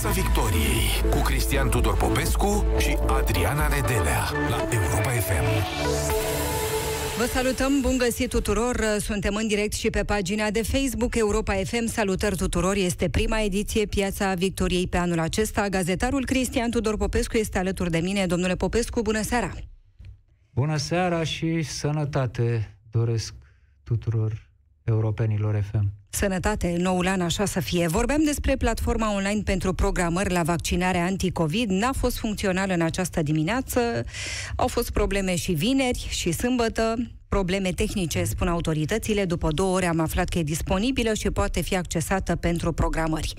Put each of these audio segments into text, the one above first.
Piața Victoriei cu Cristian Tudor Popescu și Adriana Nedelea la Europa FM. Vă salutăm, bun găsit tuturor! Suntem în direct și pe pagina de Facebook Europa FM. Salutări tuturor! Este prima ediție Piața Victoriei pe anul acesta. Gazetarul Cristian Tudor Popescu este alături de mine. Domnule Popescu, bună seara! Bună seara și sănătate doresc tuturor europenilor FM. Sănătate, noul an așa să fie. Vorbeam despre platforma online pentru programări la vaccinare anti-Covid. N-a fost funcțional în această dimineață. Au fost probleme și vineri și sâmbătă. Probleme tehnice, spun autoritățile. După două ore am aflat că e disponibilă și poate fi accesată pentru programări.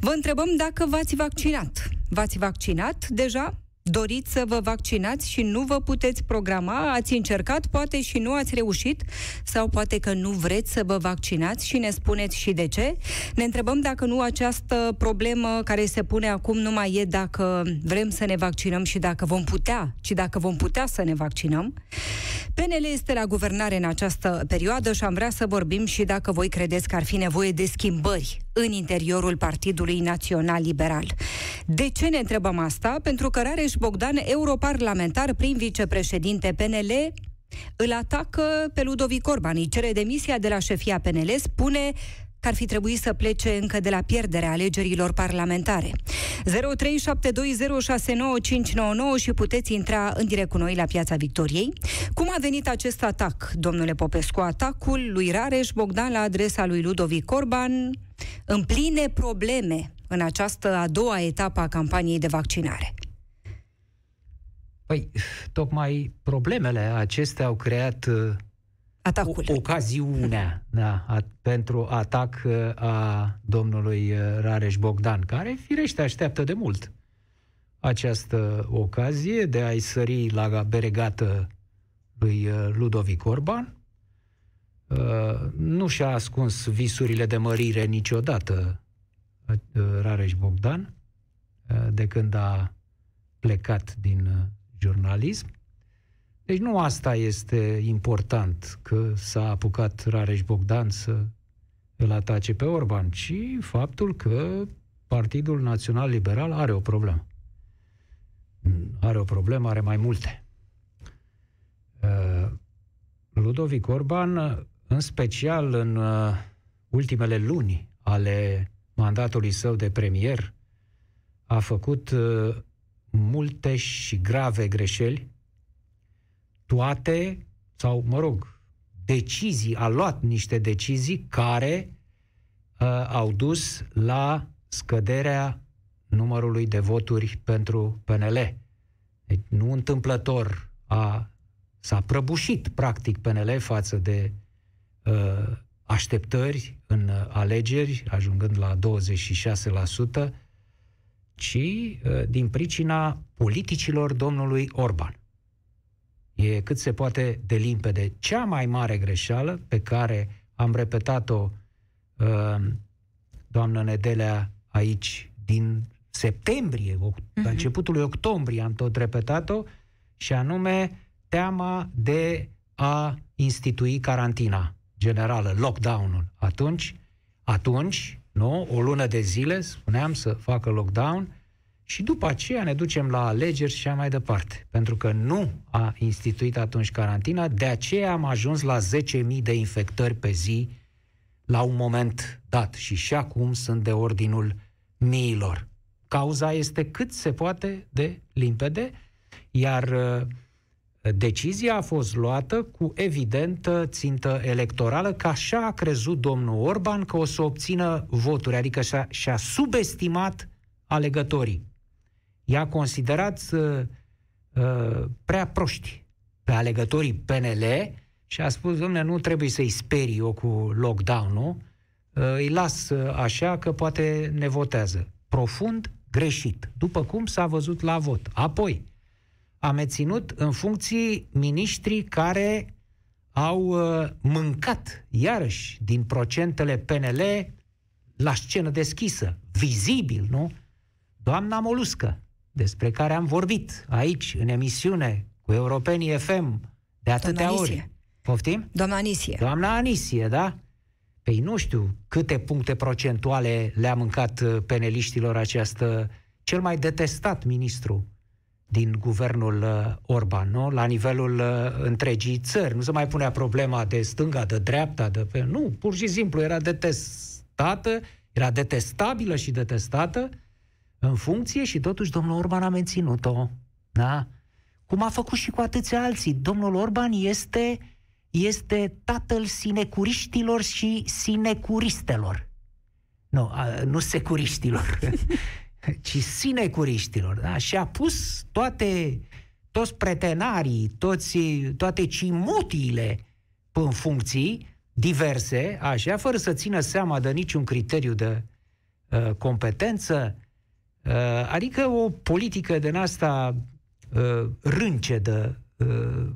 Vă întrebăm dacă v-ați vaccinat. V-ați vaccinat deja? Doriți să vă vaccinați și nu vă puteți programa, ați încercat, poate și nu ați reușit, sau poate că nu vreți să vă vaccinați și ne spuneți și de ce. Ne întrebăm dacă nu această problemă care se pune acum nu mai e dacă vrem să ne vaccinăm și dacă vom putea, ci dacă vom putea să ne vaccinăm. PNL este la guvernare în această perioadă și am vrea să vorbim și dacă voi credeți că ar fi nevoie de schimbări în interiorul Partidului Național Liberal. De ce ne întrebăm asta? Pentru că Rareș Bogdan, europarlamentar prin vicepreședinte PNL, îl atacă pe Ludovic Orban, îi cere demisia de la șefia PNL, spune că ar fi trebuit să plece încă de la pierderea alegerilor parlamentare. 0372069599 și puteți intra în direct cu noi la Piața Victoriei. Cum a venit acest atac, domnule Popescu? Atacul lui Rareș Bogdan la adresa lui Ludovic Orban în pline probleme în această a doua etapă a campaniei de vaccinare. Păi, tocmai problemele acestea au creat uh, Atacul. O, ocaziunea da, a, pentru atac uh, a domnului uh, Rareș Bogdan, care firește așteaptă de mult această ocazie de a-i sări la beregată lui Ludovic Orban. Nu și-a ascuns visurile de mărire niciodată Rareș Bogdan de când a plecat din jurnalism. Deci nu asta este important, că s-a apucat Rareș Bogdan să îl atace pe Orban, ci faptul că Partidul Național Liberal are o problemă. Are o problemă, are mai multe. Uh, Ludovic Orban, în special în uh, ultimele luni ale mandatului său de premier, a făcut uh, multe și grave greșeli, toate, sau, mă rog, decizii, a luat niște decizii care uh, au dus la scăderea numărului de voturi pentru PNL. Deci, nu întâmplător a, s-a prăbușit, practic, PNL față de uh, așteptări în uh, alegeri, ajungând la 26%, ci uh, din pricina politicilor domnului Orban. E cât se poate de limpede. Cea mai mare greșeală pe care am repetat-o, uh, doamnă Nedelea, aici din septembrie, uh-huh. la mhm. începutul lui octombrie am tot repetat-o, și anume teama de a institui carantina generală, lockdown-ul. Atunci, atunci nu? O lună de zile, spuneam, să facă lockdown și după aceea ne ducem la alegeri și așa mai departe. Pentru că nu a instituit atunci carantina, de aceea am ajuns la 10.000 de infectări pe zi la un moment dat și și acum sunt de ordinul miilor. Cauza este cât se poate de limpede, iar uh, Decizia a fost luată cu evidentă țintă electorală, că așa a crezut domnul Orban că o să obțină voturi, adică și-a, și-a subestimat alegătorii. I-a considerat uh, uh, prea proști pe alegătorii PNL și a spus, domnule, nu trebuie să-i sperii eu cu lockdown-ul, uh, îi las uh, așa că poate ne votează. Profund greșit, după cum s-a văzut la vot. Apoi, a menținut în funcții miniștri care au uh, mâncat, iarăși, din procentele PNL la scenă deschisă, vizibil, nu? Doamna Moluscă, despre care am vorbit aici, în emisiune, cu Europenii FM, de atâtea Doamna ori. Poftim? Doamna Anisie. Doamna Anisie, da? Păi nu știu câte puncte procentuale le-a mâncat uh, peneliștilor această cel mai detestat ministru din guvernul uh, Orban, nu? La nivelul uh, întregii țări. Nu se mai punea problema de stânga, de dreapta, de... Nu, pur și simplu era detestată, era detestabilă și detestată în funcție și totuși domnul Orban a menținut-o. Da? Cum a făcut și cu atâția alții. Domnul Orban este, este tatăl sinecuriștilor și sinecuristelor. Nu, a, nu securiștilor, ci sinecuriștilor. Da? Și a pus toate, toți pretenarii, toți, toate cimutiile în funcții diverse, așa, fără să țină seama de niciun criteriu de uh, competență, uh, adică o politică din asta uh, râncedă, uh,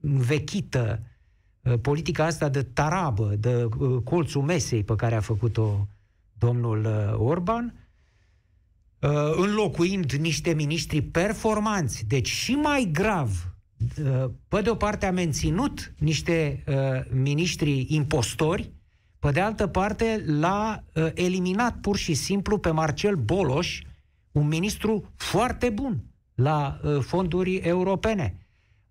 vechită, uh, politica asta de tarabă, de uh, colțul mesei pe care a făcut-o domnul uh, Orban, uh, înlocuind niște miniștri performanți. Deci și mai grav, uh, pe de o parte a menținut niște uh, miniștri impostori, pe de altă parte l-a uh, eliminat pur și simplu pe Marcel Boloș, un ministru foarte bun la uh, fonduri europene.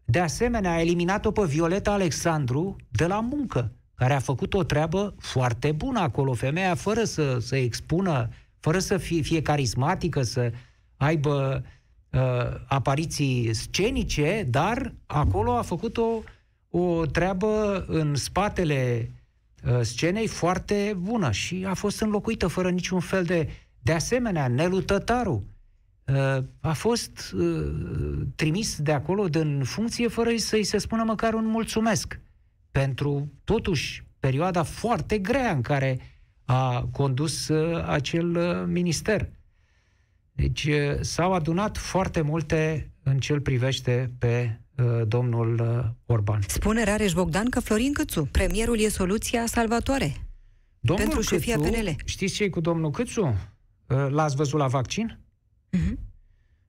De asemenea, a eliminat-o pe Violeta Alexandru de la muncă, care a făcut o treabă foarte bună acolo. Femeia, fără să se expună, fără să fie, fie carismatică, să aibă uh, apariții scenice, dar acolo a făcut o, o treabă în spatele uh, scenei foarte bună și a fost înlocuită fără niciun fel de... De asemenea, Nelu Tătaru, Uh, a fost uh, trimis de acolo din funcție fără să-i se spună măcar un mulțumesc pentru, totuși, perioada foarte grea în care a condus uh, acel minister. Deci s-au adunat foarte multe în ce privește pe domnul Orban. Spune Rareș Bogdan că Florin Câțu, premierul e soluția salvatoare domnul pentru Câțu, șefia PNL. Știți ce cu domnul Câțu? L-ați văzut la vaccin? Uh-huh.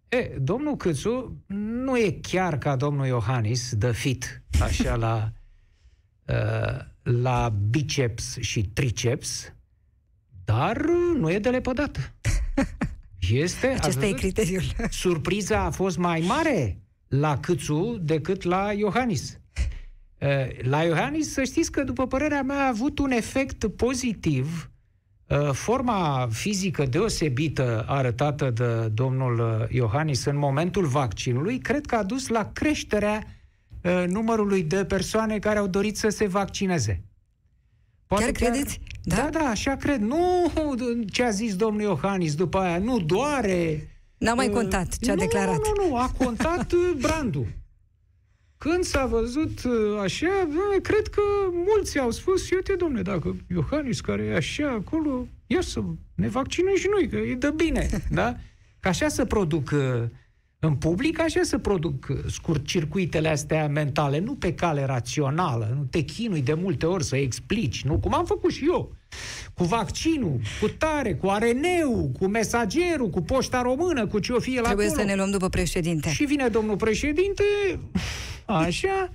E, domnul Câțu nu e chiar ca domnul Iohannis, de fit, așa la, uh, la biceps și triceps, dar nu e de lepădat. Este, Acesta e criteriul. Surpriza a fost mai mare la Câțu decât la Iohannis. La Iohannis, să știți că, după părerea mea, a avut un efect pozitiv Uh, forma fizică deosebită arătată de domnul uh, Iohannis în momentul vaccinului, cred că a dus la creșterea uh, numărului de persoane care au dorit să se vaccineze. Poate chiar credeți? Da? da, da, așa cred. Nu ce a zis domnul Iohannis după aia, nu doare. N-a mai contat ce a nu, declarat. Nu, nu, nu, a contat brandul. Când s-a văzut uh, așa, cred că mulți au spus, uite, domne, dacă Iohannis, care e așa acolo, ia să ne vaccinăm și noi, că e de bine, da? Că așa să produc uh, în public, așa să produc uh, scurt circuitele astea mentale, nu pe cale rațională, nu te chinui de multe ori să explici, nu? Cum am făcut și eu. Cu vaccinul, cu tare, cu ARN-ul, cu mesagerul, cu poșta română, cu ce o fie la Trebuie acolo. să ne luăm după președinte. Și vine domnul președinte, așa,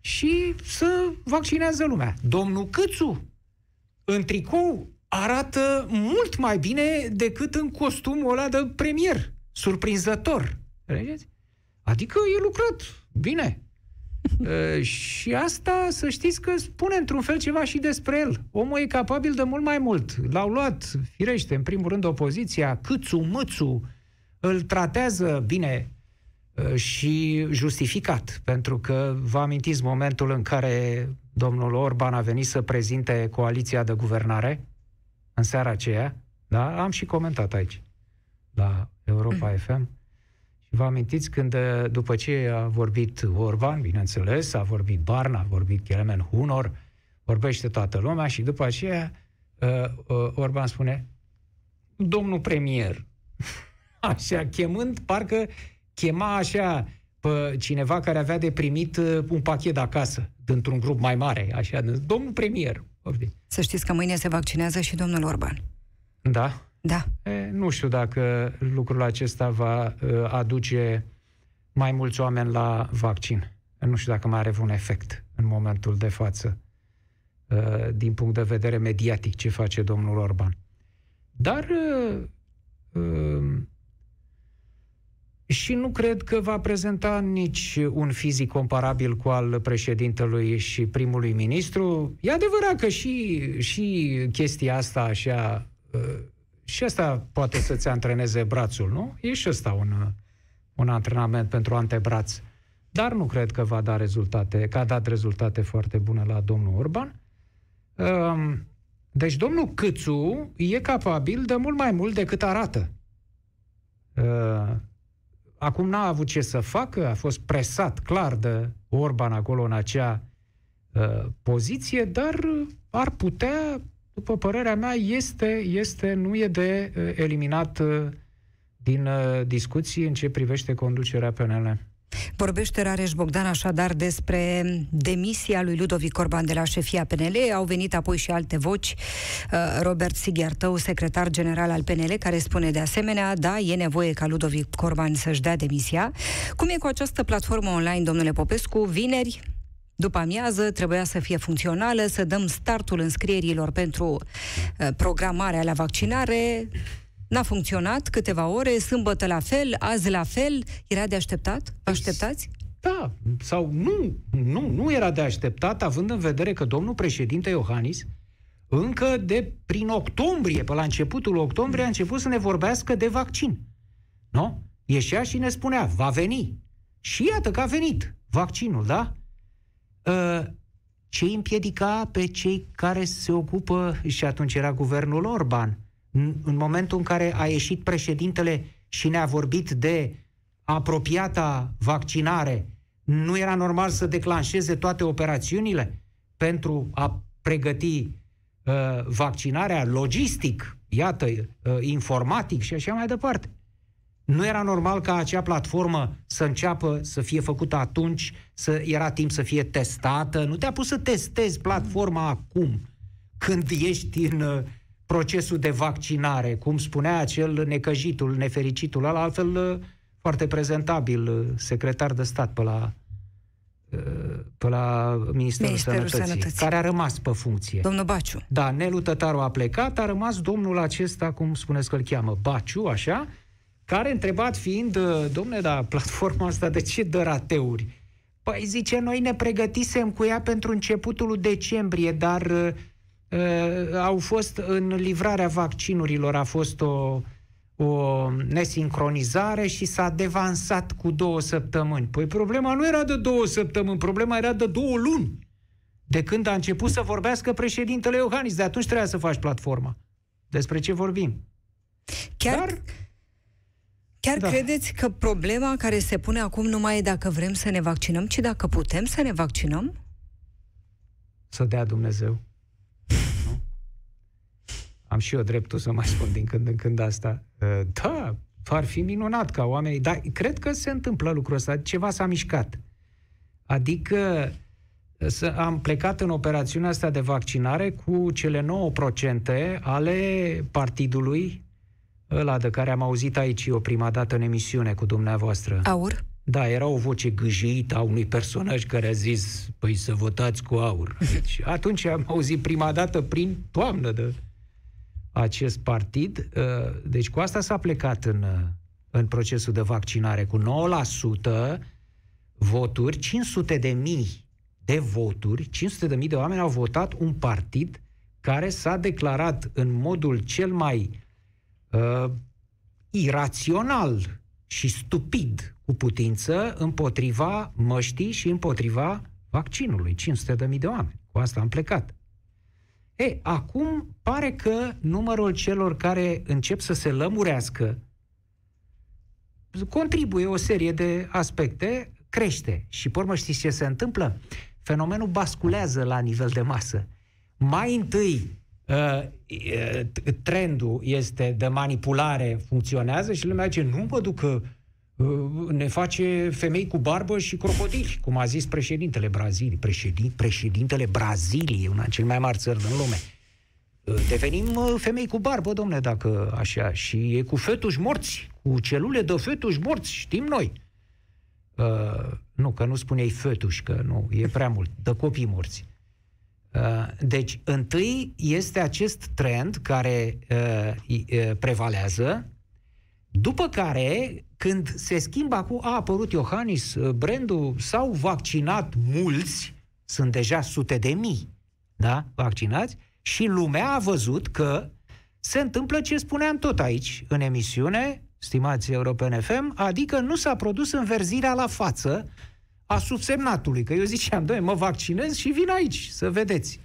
și să vaccinează lumea. Domnul Câțu, în tricou, arată mult mai bine decât în costumul ăla de premier. Surprinzător. Vedeți? Adică e lucrat bine. Uh, și asta, să știți că spune într-un fel ceva și despre el. Omul e capabil de mult mai mult. L-au luat, firește, în primul rând opoziția, câțu, mâțu, îl tratează bine uh, și justificat, pentru că vă amintiți momentul în care domnul Orban a venit să prezinte coaliția de guvernare, în seara aceea, da? Am și comentat aici, la Europa mm. FM. Și vă amintiți când, uh, după ce a vorbit Orban, bineînțeles, a vorbit Barna, a vorbit Kelemen Hunor, vorbește toată lumea și după aceea uh, uh, Orban spune domnul premier, așa, chemând, parcă chema așa pe cineva care avea de primit uh, un pachet acasă, dintr-un grup mai mare, așa, domnul premier. Să știți că mâine se vaccinează și domnul Orban. Da? Da. E, nu știu dacă lucrul acesta va uh, aduce mai mulți oameni la vaccin. Nu știu dacă mai are un efect în momentul de față. uh, din punct de vedere mediatic ce face domnul Orban. Dar uh, uh, și nu cred că va prezenta nici un fizic comparabil cu al președintelui și primului ministru. E adevărat că și, și chestia asta așa, uh, și asta poate să-ți antreneze brațul, nu? E și ăsta un, un antrenament pentru antebraț. Dar nu cred că va da rezultate, că a dat rezultate foarte bune la domnul Orban. Um, deci domnul Câțu e capabil de mult mai mult decât arată. Uh, acum n-a avut ce să facă, a fost presat clar de Orban acolo în acea uh, poziție, dar uh, ar putea, după părerea mea, este, este nu e de uh, eliminat uh, din uh, discuții în ce privește conducerea PNL. Vorbește Rareș Bogdan așadar despre demisia lui Ludovic Orban de la șefia PNL. Au venit apoi și alte voci. Uh, Robert Sighiartău, secretar general al PNL, care spune de asemenea, da, e nevoie ca Ludovic Orban să-și dea demisia. Cum e cu această platformă online, domnule Popescu? Vineri, după amiază trebuia să fie funcțională, să dăm startul înscrierilor pentru uh, programarea la vaccinare. N-a funcționat câteva ore, sâmbătă la fel, azi la fel. Era de așteptat? Vă așteptați? Da, sau nu, nu, nu era de așteptat, având în vedere că domnul președinte Iohannis, încă de prin octombrie, pe la începutul octombrie, a început să ne vorbească de vaccin. Nu? Ieșea și ne spunea, va veni. Și iată că a venit vaccinul, da? Ă, ce împiedica pe cei care se ocupă, și atunci era guvernul Orban, în momentul în care a ieșit președintele și ne-a vorbit de apropiata vaccinare, nu era normal să declanșeze toate operațiunile pentru a pregăti uh, vaccinarea logistic, iată, uh, informatic și așa mai departe. Nu era normal ca acea platformă să înceapă să fie făcută atunci, să era timp să fie testată. Nu te-a pus să testezi platforma acum, când ești în, uh, procesul de vaccinare, cum spunea acel necăjitul, nefericitul ăla, altfel uh, foarte prezentabil, uh, secretar de stat pe la, uh, pe la Ministerul, Ministerul Sănătății, Sănătății, care a rămas pe funcție. Domnul Baciu. Da, Nelu Tătaru a plecat, a rămas domnul acesta, cum spuneți că îl cheamă, Baciu, așa, care, întrebat fiind, domne, da, platforma asta de ce dă rateuri? Păi zice, noi ne pregătisem cu ea pentru începutul decembrie, dar uh, au fost în livrarea vaccinurilor a fost o, o nesincronizare și s-a devansat cu două săptămâni. Păi problema nu era de două săptămâni, problema era de două luni. De când a început să vorbească președintele Iohannis, de atunci trebuia să faci platforma. Despre ce vorbim? Chiar, Dar, chiar da. credeți că problema care se pune acum nu mai e dacă vrem să ne vaccinăm, ci dacă putem să ne vaccinăm? Să dea Dumnezeu. Am și eu dreptul să mai spun din când în când asta. Uh, da, ar fi minunat ca oamenii, dar cred că se întâmplă lucrul ăsta, ceva s-a mișcat. Adică să, am plecat în operațiunea asta de vaccinare cu cele 9% ale partidului ăla de care am auzit aici o prima dată în emisiune cu dumneavoastră. Aur? Da, era o voce gâjită a unui personaj care a zis, păi să votați cu aur. Deci, atunci am auzit prima dată prin toamnă de acest partid. Uh, deci cu asta s-a plecat în, uh, în procesul de vaccinare, cu 9% voturi, 500 de mii de voturi, 500 de mii de oameni au votat un partid care s-a declarat în modul cel mai uh, irațional și stupid cu putință împotriva măștii și împotriva vaccinului. 500 de mii de oameni. Cu asta am plecat. E, acum pare că numărul celor care încep să se lămurească contribuie o serie de aspecte, crește. Și, pe urmă, știți ce se întâmplă? Fenomenul basculează la nivel de masă. Mai întâi, uh, uh, trendul este de manipulare, funcționează și lumea zice, nu mă duc că uh, ne face femei cu barbă și crocodili, cum a zis președintele Braziliei. Președin, președintele Braziliei, una din cele mai mari țări din lume devenim uh, femei cu barbă, domne, dacă așa, și e cu fetuși morți, cu celule de fetuși morți, știm noi. Uh, nu, că nu spuneai fetuși, că nu, e prea mult, de copii morți. Uh, deci, întâi este acest trend care uh, uh, prevalează, după care, când se schimbă acum, a apărut Iohannis, brandul, s-au vaccinat mulți, sunt deja sute de mii, da, vaccinați, și lumea a văzut că se întâmplă ce spuneam tot aici, în emisiune, stimați European FM, adică nu s-a produs înverzirea la față a subsemnatului, că eu ziceam, doi, mă vaccinez și vin aici, să vedeți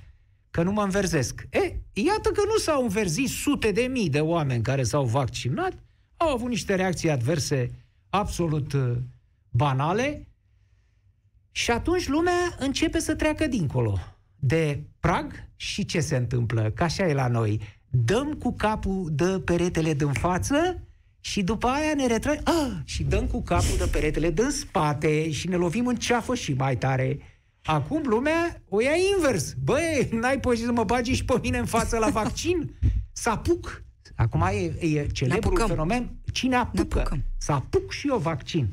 că nu mă înverzesc. E, iată că nu s-au înverzit sute de mii de oameni care s-au vaccinat, au avut niște reacții adverse absolut uh, banale și atunci lumea începe să treacă dincolo de prag și ce se întâmplă? Ca așa e la noi. Dăm cu capul de peretele din față și după aia ne retragem ah, și dăm cu capul de peretele din spate și ne lovim în ceafă și mai tare. Acum lumea o ia invers. Băi, n-ai poziție să mă bagi și pe mine în față la vaccin? Să apuc. Acum e, e celebrul fenomen. Cine apucă? Să apuc și eu vaccin.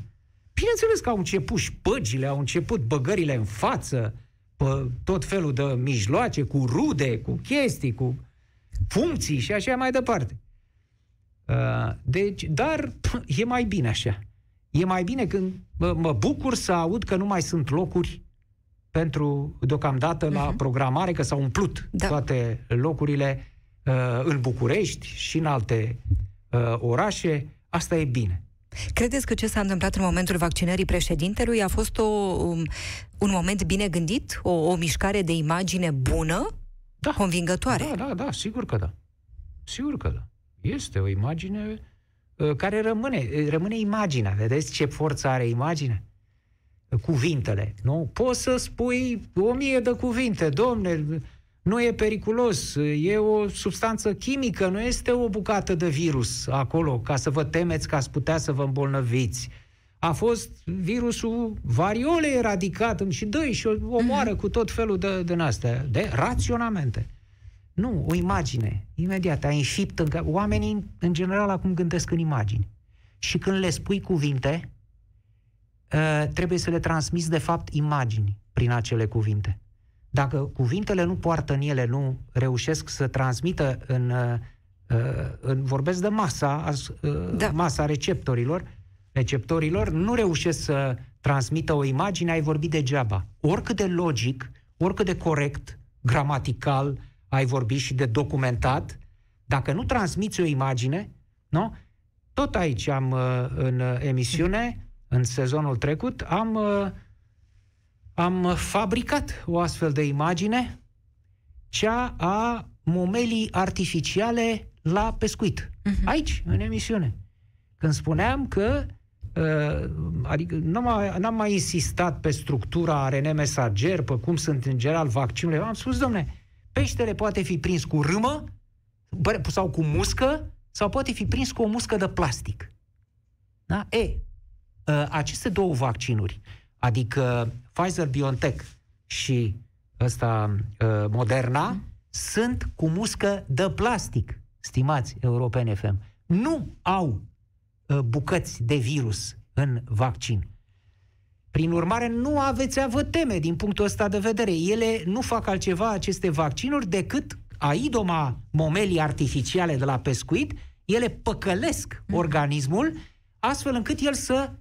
Bineînțeles că au început șpăgile, au început băgările în față, pe tot felul de mijloace, cu rude, cu chestii, cu funcții și așa mai departe. Uh, deci, dar e mai bine așa. E mai bine când mă, mă bucur să aud că nu mai sunt locuri pentru, deocamdată, uh-huh. la mhm. programare, că s-au umplut da. toate locurile uh, în București și în alte uh, orașe. Asta e bine. Credeți că ce s-a întâmplat în momentul vaccinării președintelui a fost o, um, un moment bine gândit? O, o mișcare de imagine bună? Da. Convingătoare? Da, da, da, sigur că da. Sigur că da. Este o imagine uh, care rămâne, rămâne imaginea. Vedeți ce forță are imaginea? Cuvintele, nu? Poți să spui o mie de cuvinte, domne, nu e periculos, e o substanță chimică, nu este o bucată de virus acolo ca să vă temeți că ați putea să vă îmbolnăviți. A fost virusul variole eradicat și dă și omoară cu tot felul de, de astea, de raționamente. Nu, o imagine, imediat, a înfipt în Oamenii, în general, acum gândesc în imagini. Și când le spui cuvinte, ă, trebuie să le transmiți, de fapt, imagini prin acele cuvinte. Dacă cuvintele nu poartă în ele, nu reușesc să transmită în, uh, uh, în vorbesc de masa, uh, da. masa receptorilor, receptorilor, nu reușesc să transmită o imagine, ai vorbit degeaba. Oricât de logic, oricât de corect, gramatical, ai vorbit și de documentat, dacă nu transmiți o imagine, nu? Tot aici am în emisiune, în sezonul trecut, am am fabricat o astfel de imagine, cea a momelii artificiale la pescuit. Uh-huh. Aici, în emisiune. Când spuneam că Uh, adică n-am mai, n-am mai insistat pe structura ARN mesager, pe cum sunt în general vaccinurile. Am spus, domne, peștele poate fi prins cu râmă sau cu muscă sau poate fi prins cu o muscă de plastic. Da? E, uh, aceste două vaccinuri, adică Pfizer-BioNTech și ăsta uh, Moderna mm. sunt cu muscă de plastic, stimați europeni FM. Nu au uh, bucăți de virus în vaccin. Prin urmare, nu aveți a vă teme din punctul ăsta de vedere. Ele nu fac altceva, aceste vaccinuri, decât a idoma momelii artificiale de la pescuit, ele păcălesc mm. organismul astfel încât el să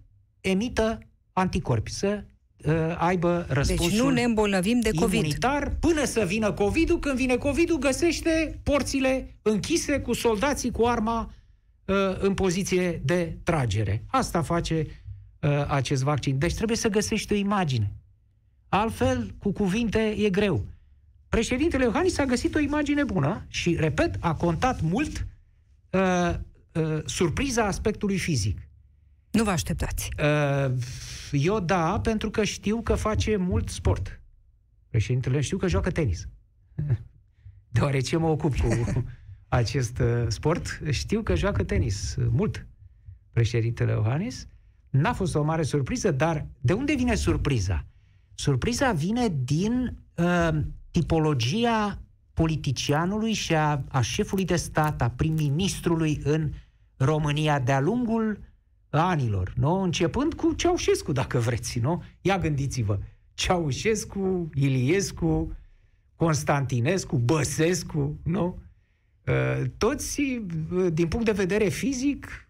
emită anticorpi, să uh, aibă răspunsul Deci nu ne îmbolnăvim de COVID. Imunitar până să vină COVID-ul. Când vine COVID-ul, găsește porțile închise cu soldații cu arma uh, în poziție de tragere. Asta face uh, acest vaccin. Deci trebuie să găsești o imagine. Altfel, cu cuvinte, e greu. Președintele Iohannis a găsit o imagine bună și, repet, a contat mult uh, uh, surpriza aspectului fizic. Nu vă așteptați. Uh, eu da, pentru că știu că face mult sport. Președintele știu că joacă tenis. Deoarece mă ocup cu acest uh, sport, știu că joacă tenis uh, mult. Președintele Iohannis. N-a fost o mare surpriză, dar de unde vine surpriza? Surpriza vine din uh, tipologia politicianului și a, a șefului de stat, a prim-ministrului în România de-a lungul anilor, nu? Începând cu Ceaușescu, dacă vreți, nu? Ia gândiți-vă. Ceaușescu, Iliescu, Constantinescu, Băsescu, nu? Uh, toți, uh, din punct de vedere fizic,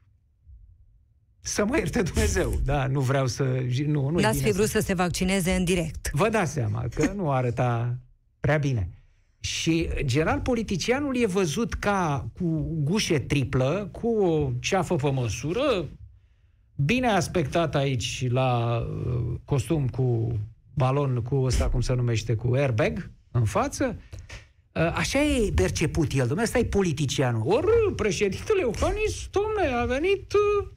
să mă ierte Dumnezeu. Da, nu vreau să... Nu, nu N-ați fi vrut să... să se vaccineze în direct. Vă dați seama că nu arăta prea bine. Și general politicianul e văzut ca cu gușe triplă, cu o ceafă pe măsură, bine aspectat aici la uh, costum cu balon, cu ăsta cum se numește, cu airbag în față. Uh, așa e perceput el, domnule, ăsta e politicianul. Ori președintele Iohannis, domnule, a venit uh,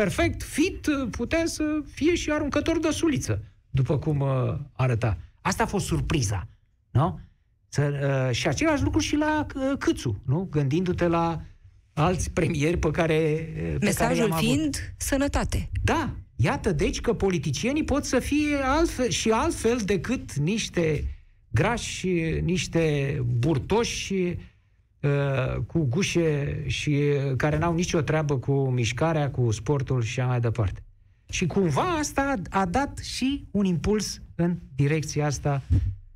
perfect, fit, putea să fie și aruncător de suliță, după cum arăta. Asta a fost surpriza, nu? Să, uh, și același lucru și la uh, Câțu, nu? Gândindu-te la alți premieri pe care... Pe Mesajul care fiind avut. sănătate. Da, iată deci că politicienii pot să fie altfel, și altfel decât niște grași, niște burtoși uh, cu gușe și care n-au nicio treabă cu mișcarea, cu sportul și așa mai departe. Și cumva asta a, a dat și un impuls în direcția asta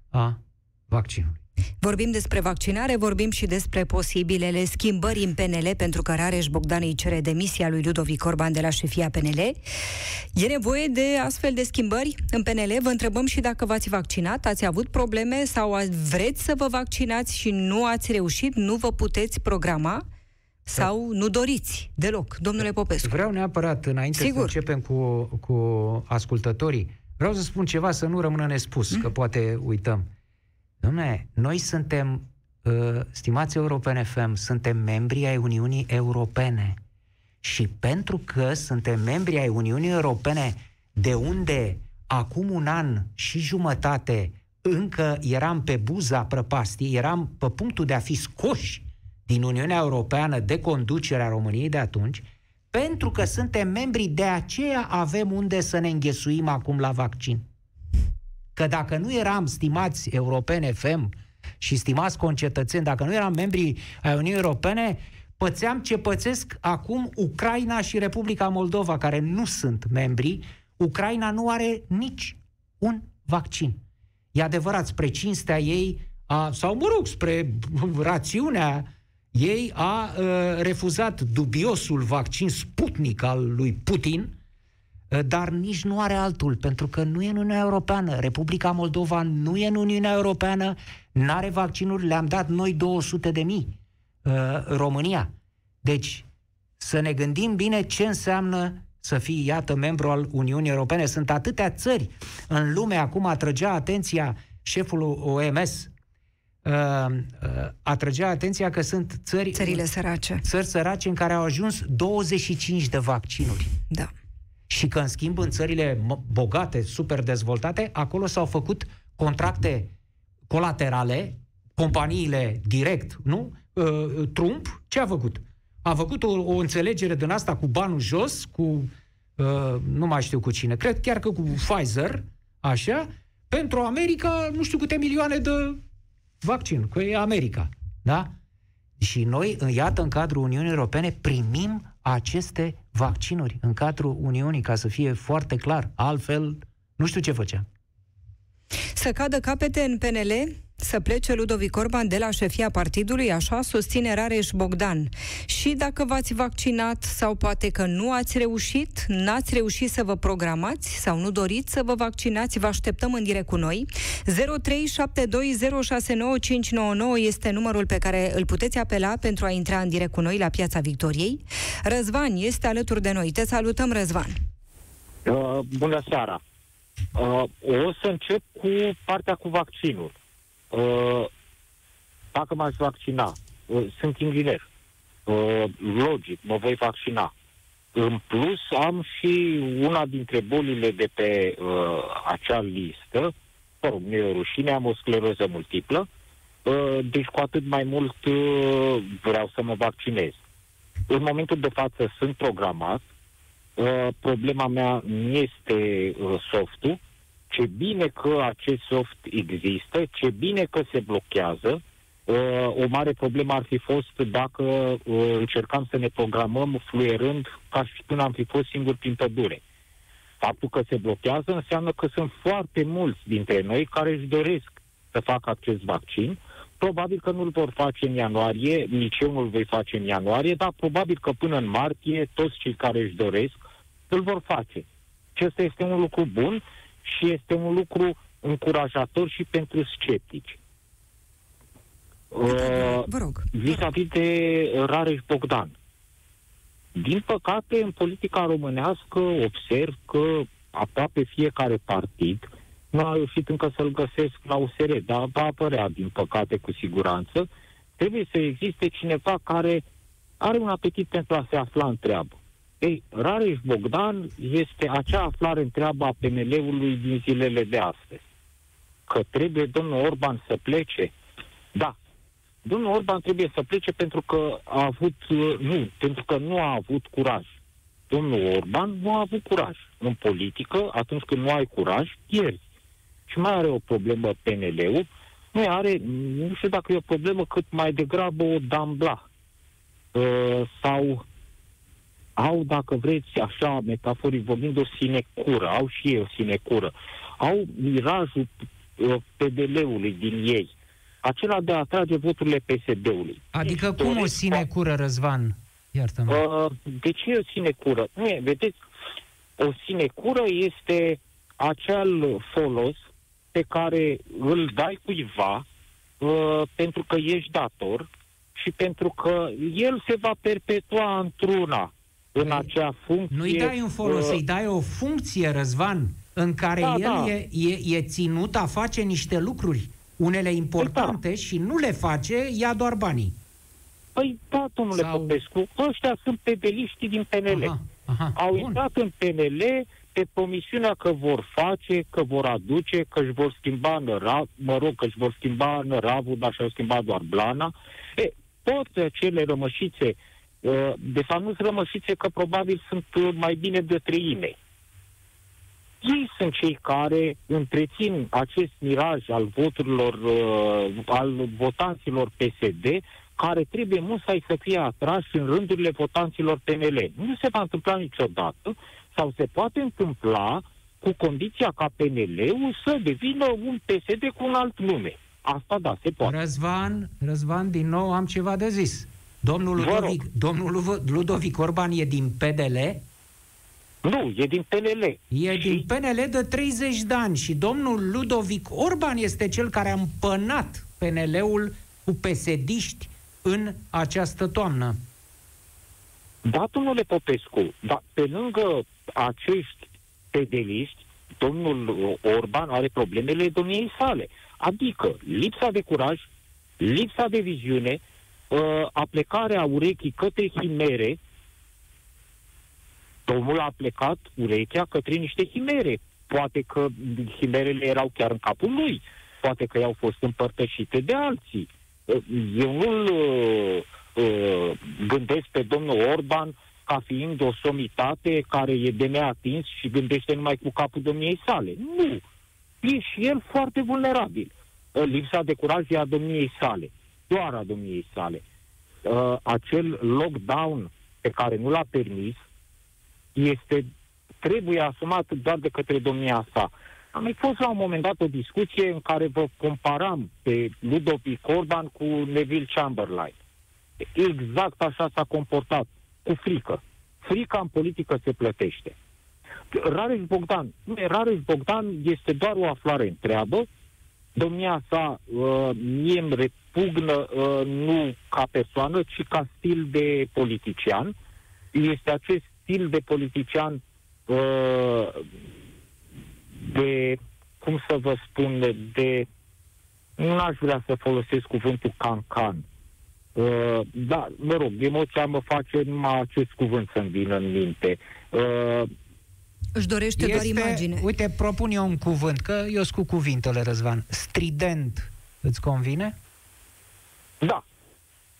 a vaccinului. Vorbim despre vaccinare, vorbim și despre posibilele schimbări în PNL, pentru că Rareș Bogdan îi cere demisia lui Ludovic Orban de la șefia PNL. E nevoie de astfel de schimbări în PNL? Vă întrebăm și dacă v-ați vaccinat, ați avut probleme sau vreți să vă vaccinați și nu ați reușit, nu vă puteți programa? Sau nu doriți deloc, domnule Popescu? Vreau neapărat, înainte Sigur. să începem cu, cu ascultătorii, vreau să spun ceva să nu rămână nespus, mm? că poate uităm. Dom'le, noi suntem, uh, stimați Europene FM, suntem membri ai Uniunii Europene. Și pentru că suntem membri ai Uniunii Europene, de unde acum un an și jumătate încă eram pe buza prăpastii, eram pe punctul de a fi scoși din Uniunea Europeană de conducerea României de atunci, pentru că suntem membri, de aceea avem unde să ne înghesuim acum la vaccin. Că dacă nu eram, stimați europene, FEM și stimați concetățeni, dacă nu eram membri ai Uniunii Europene, pățeam ce pățesc acum Ucraina și Republica Moldova, care nu sunt membri. Ucraina nu are nici un vaccin. E adevărat, spre cinstea ei, a, sau mă rog, spre rațiunea ei, a a uh, refuzat dubiosul vaccin Sputnik al lui Putin, Ă, dar nici nu are altul, pentru că nu e în Uniunea Europeană. Republica Moldova nu e în Uniunea Europeană, nu are vaccinuri, le-am dat noi 200 de mii ă, România. Deci, să ne gândim bine ce înseamnă să fii, iată, membru al Uniunii Europene. Sunt atâtea țări în lume, acum atrăgea atenția șeful OMS, uh, uh, atrăgea atenția că sunt țări... Țările sărace. Țări sărace în care au ajuns 25 de vaccinuri. Da și că, în schimb, în țările bogate, super dezvoltate, acolo s-au făcut contracte colaterale, companiile direct, nu? Uh, Trump, ce a făcut? A făcut o, o înțelegere din asta cu banul jos, cu, uh, nu mai știu cu cine, cred chiar că cu Pfizer, așa, pentru America, nu știu câte milioane de vaccin, că e America, da? Și noi, iată, în cadrul Uniunii Europene, primim aceste vaccinuri în cadrul Uniunii, ca să fie foarte clar. Altfel, nu știu ce făcea. Să cadă capete în PNL, să plece Ludovic Orban de la șefia partidului, așa susține Rareș Bogdan. Și dacă v-ați vaccinat sau poate că nu ați reușit, n-ați reușit să vă programați sau nu doriți să vă vaccinați, vă așteptăm în direct cu noi. 0372069599 este numărul pe care îl puteți apela pentru a intra în direct cu noi la Piața Victoriei. Răzvan este alături de noi. Te salutăm, Răzvan. Uh, bună seara! Uh, o să încep cu partea cu vaccinul. Uh, dacă m-aș vaccina, uh, sunt inginer, uh, logic, mă voi vaccina. În plus, am și una dintre bolile de pe uh, acea listă, mă rog, nu e rușine, am o scleroză multiplă, uh, deci cu atât mai mult uh, vreau să mă vaccinez. În momentul de față sunt programat, uh, problema mea nu este uh, softul, ce bine că acest soft există, ce bine că se blochează. Uh, o mare problemă ar fi fost dacă uh, încercam să ne programăm fluierând ca și până am fi fost singuri prin pădure. Faptul că se blochează înseamnă că sunt foarte mulți dintre noi care își doresc să facă acest vaccin. Probabil că nu-l vor face în ianuarie, nici eu nu-l voi face în ianuarie, dar probabil că până în martie toți cei care își doresc îl vor face. Acesta este un lucru bun și este un lucru încurajator și pentru sceptici. Uh, Vă rog. Vis-a-vis de Rareș Bogdan. Din păcate, în politica românească observ că aproape fiecare partid, nu a reușit încă să-l găsesc la USR, dar va apărea, din păcate, cu siguranță, trebuie să existe cineva care are un apetit pentru a se afla în treabă. Ei, Rareș Bogdan este acea aflare în treabă a PNL-ului din zilele de astăzi. Că trebuie domnul Orban să plece. Da, domnul Orban trebuie să plece pentru că a avut, nu, pentru că nu a avut curaj. Domnul Orban nu a avut curaj. În politică, atunci când nu ai curaj, pierzi. Și mai are o problemă PNL-ul, nu are, nu știu dacă e o problemă, cât mai degrabă o dambla. Uh, sau au, dacă vreți, așa, metaforic vorbind, o sinecură, au și ei o sinecură. Au mirajul uh, PDL-ului din ei, acela de a atrage voturile PSD-ului. Adică deci, cum o sinecură, Răzvan? Iartă-mă. Uh, de ce e o sinecură? Nu e, vedeți, o sinecură este acel folos pe care îl dai cuiva uh, pentru că ești dator și pentru că el se va perpetua într-una în păi, acea funcție. Nu-i dai un folos, uh, îi dai o funcție, Răzvan, în care da, el da. E, e, e ținut a face niște lucruri, unele importante, păi da. și nu le face, ia doar banii. Păi da, domnule Sau... Popescu, ăștia sunt pedeliștii din PNL. Aha, aha, Au bun. intrat în PNL pe promisiunea că vor face, că vor aduce, că își vor schimba nărav, mă rog, că își vor schimba năravul, dar și-au schimbat doar blana. E, toate acele rămășițe Uh, de fapt, nu sunt rămășițe că probabil sunt uh, mai bine de treime. Ei sunt cei care întrețin acest miraj al voturilor, uh, al votanților PSD, care trebuie musai să fie atrași în rândurile votanților PNL. Nu se va întâmpla niciodată sau se poate întâmpla cu condiția ca PNL-ul să devină un PSD cu un alt nume. Asta da, se poate. Răzvan, Răzvan, din nou am ceva de zis. Domnul Ludovic, domnul Ludovic Orban e din PDL? Nu, e din PNL. E și... din PNL de 30 de ani și domnul Ludovic Orban este cel care a împănat PNL-ul cu pesediști în această toamnă. Da, domnule Popescu, dar pe lângă acești pedeliști, domnul Orban are problemele domniei sale. Adică lipsa de curaj, lipsa de viziune, uh, aplecarea urechii către chimere, domnul a plecat urechea către niște chimere. Poate că chimerele erau chiar în capul lui, poate că i-au fost împărtășite de alții. Uh, eu nu-l uh, uh, gândesc pe domnul Orban ca fiind o somitate care e de neatins și gândește numai cu capul domniei sale. Nu! E și el foarte vulnerabil. Uh, lipsa de curaj e a domniei sale doar a domniei sale. Uh, acel lockdown pe care nu l-a permis este, trebuie asumat doar de către domnia sa. Am mai fost la un moment dat o discuție în care vă comparam pe Ludovic Orban cu Neville Chamberlain. Exact așa s-a comportat, cu frică. Frica în politică se plătește. Rareș Bogdan, nu, Rareș Bogdan este doar o aflare întreabă, domnia sa uh, mie îmi repugnă uh, nu ca persoană, ci ca stil de politician. Este acest stil de politician uh, de, cum să vă spun, de, nu aș vrea să folosesc cuvântul cancan. Uh, da, mă rog, emoția mă face numai acest cuvânt să-mi vină în minte. Uh, își dorește este, doar imagine. Uite, propun eu un cuvânt, că eu sunt cu cuvintele, Răzvan. Strident. Îți convine? Da.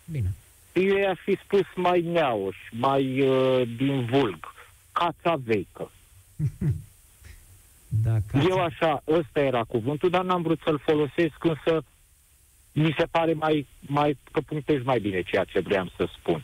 Bine. Eu aș fi spus mai neauș, mai uh, din vulg. Cața veică. da, cața... Eu așa, ăsta era cuvântul, dar n-am vrut să-l folosesc, însă mi se pare mai, mai că punctezi mai bine ceea ce vreau să spun.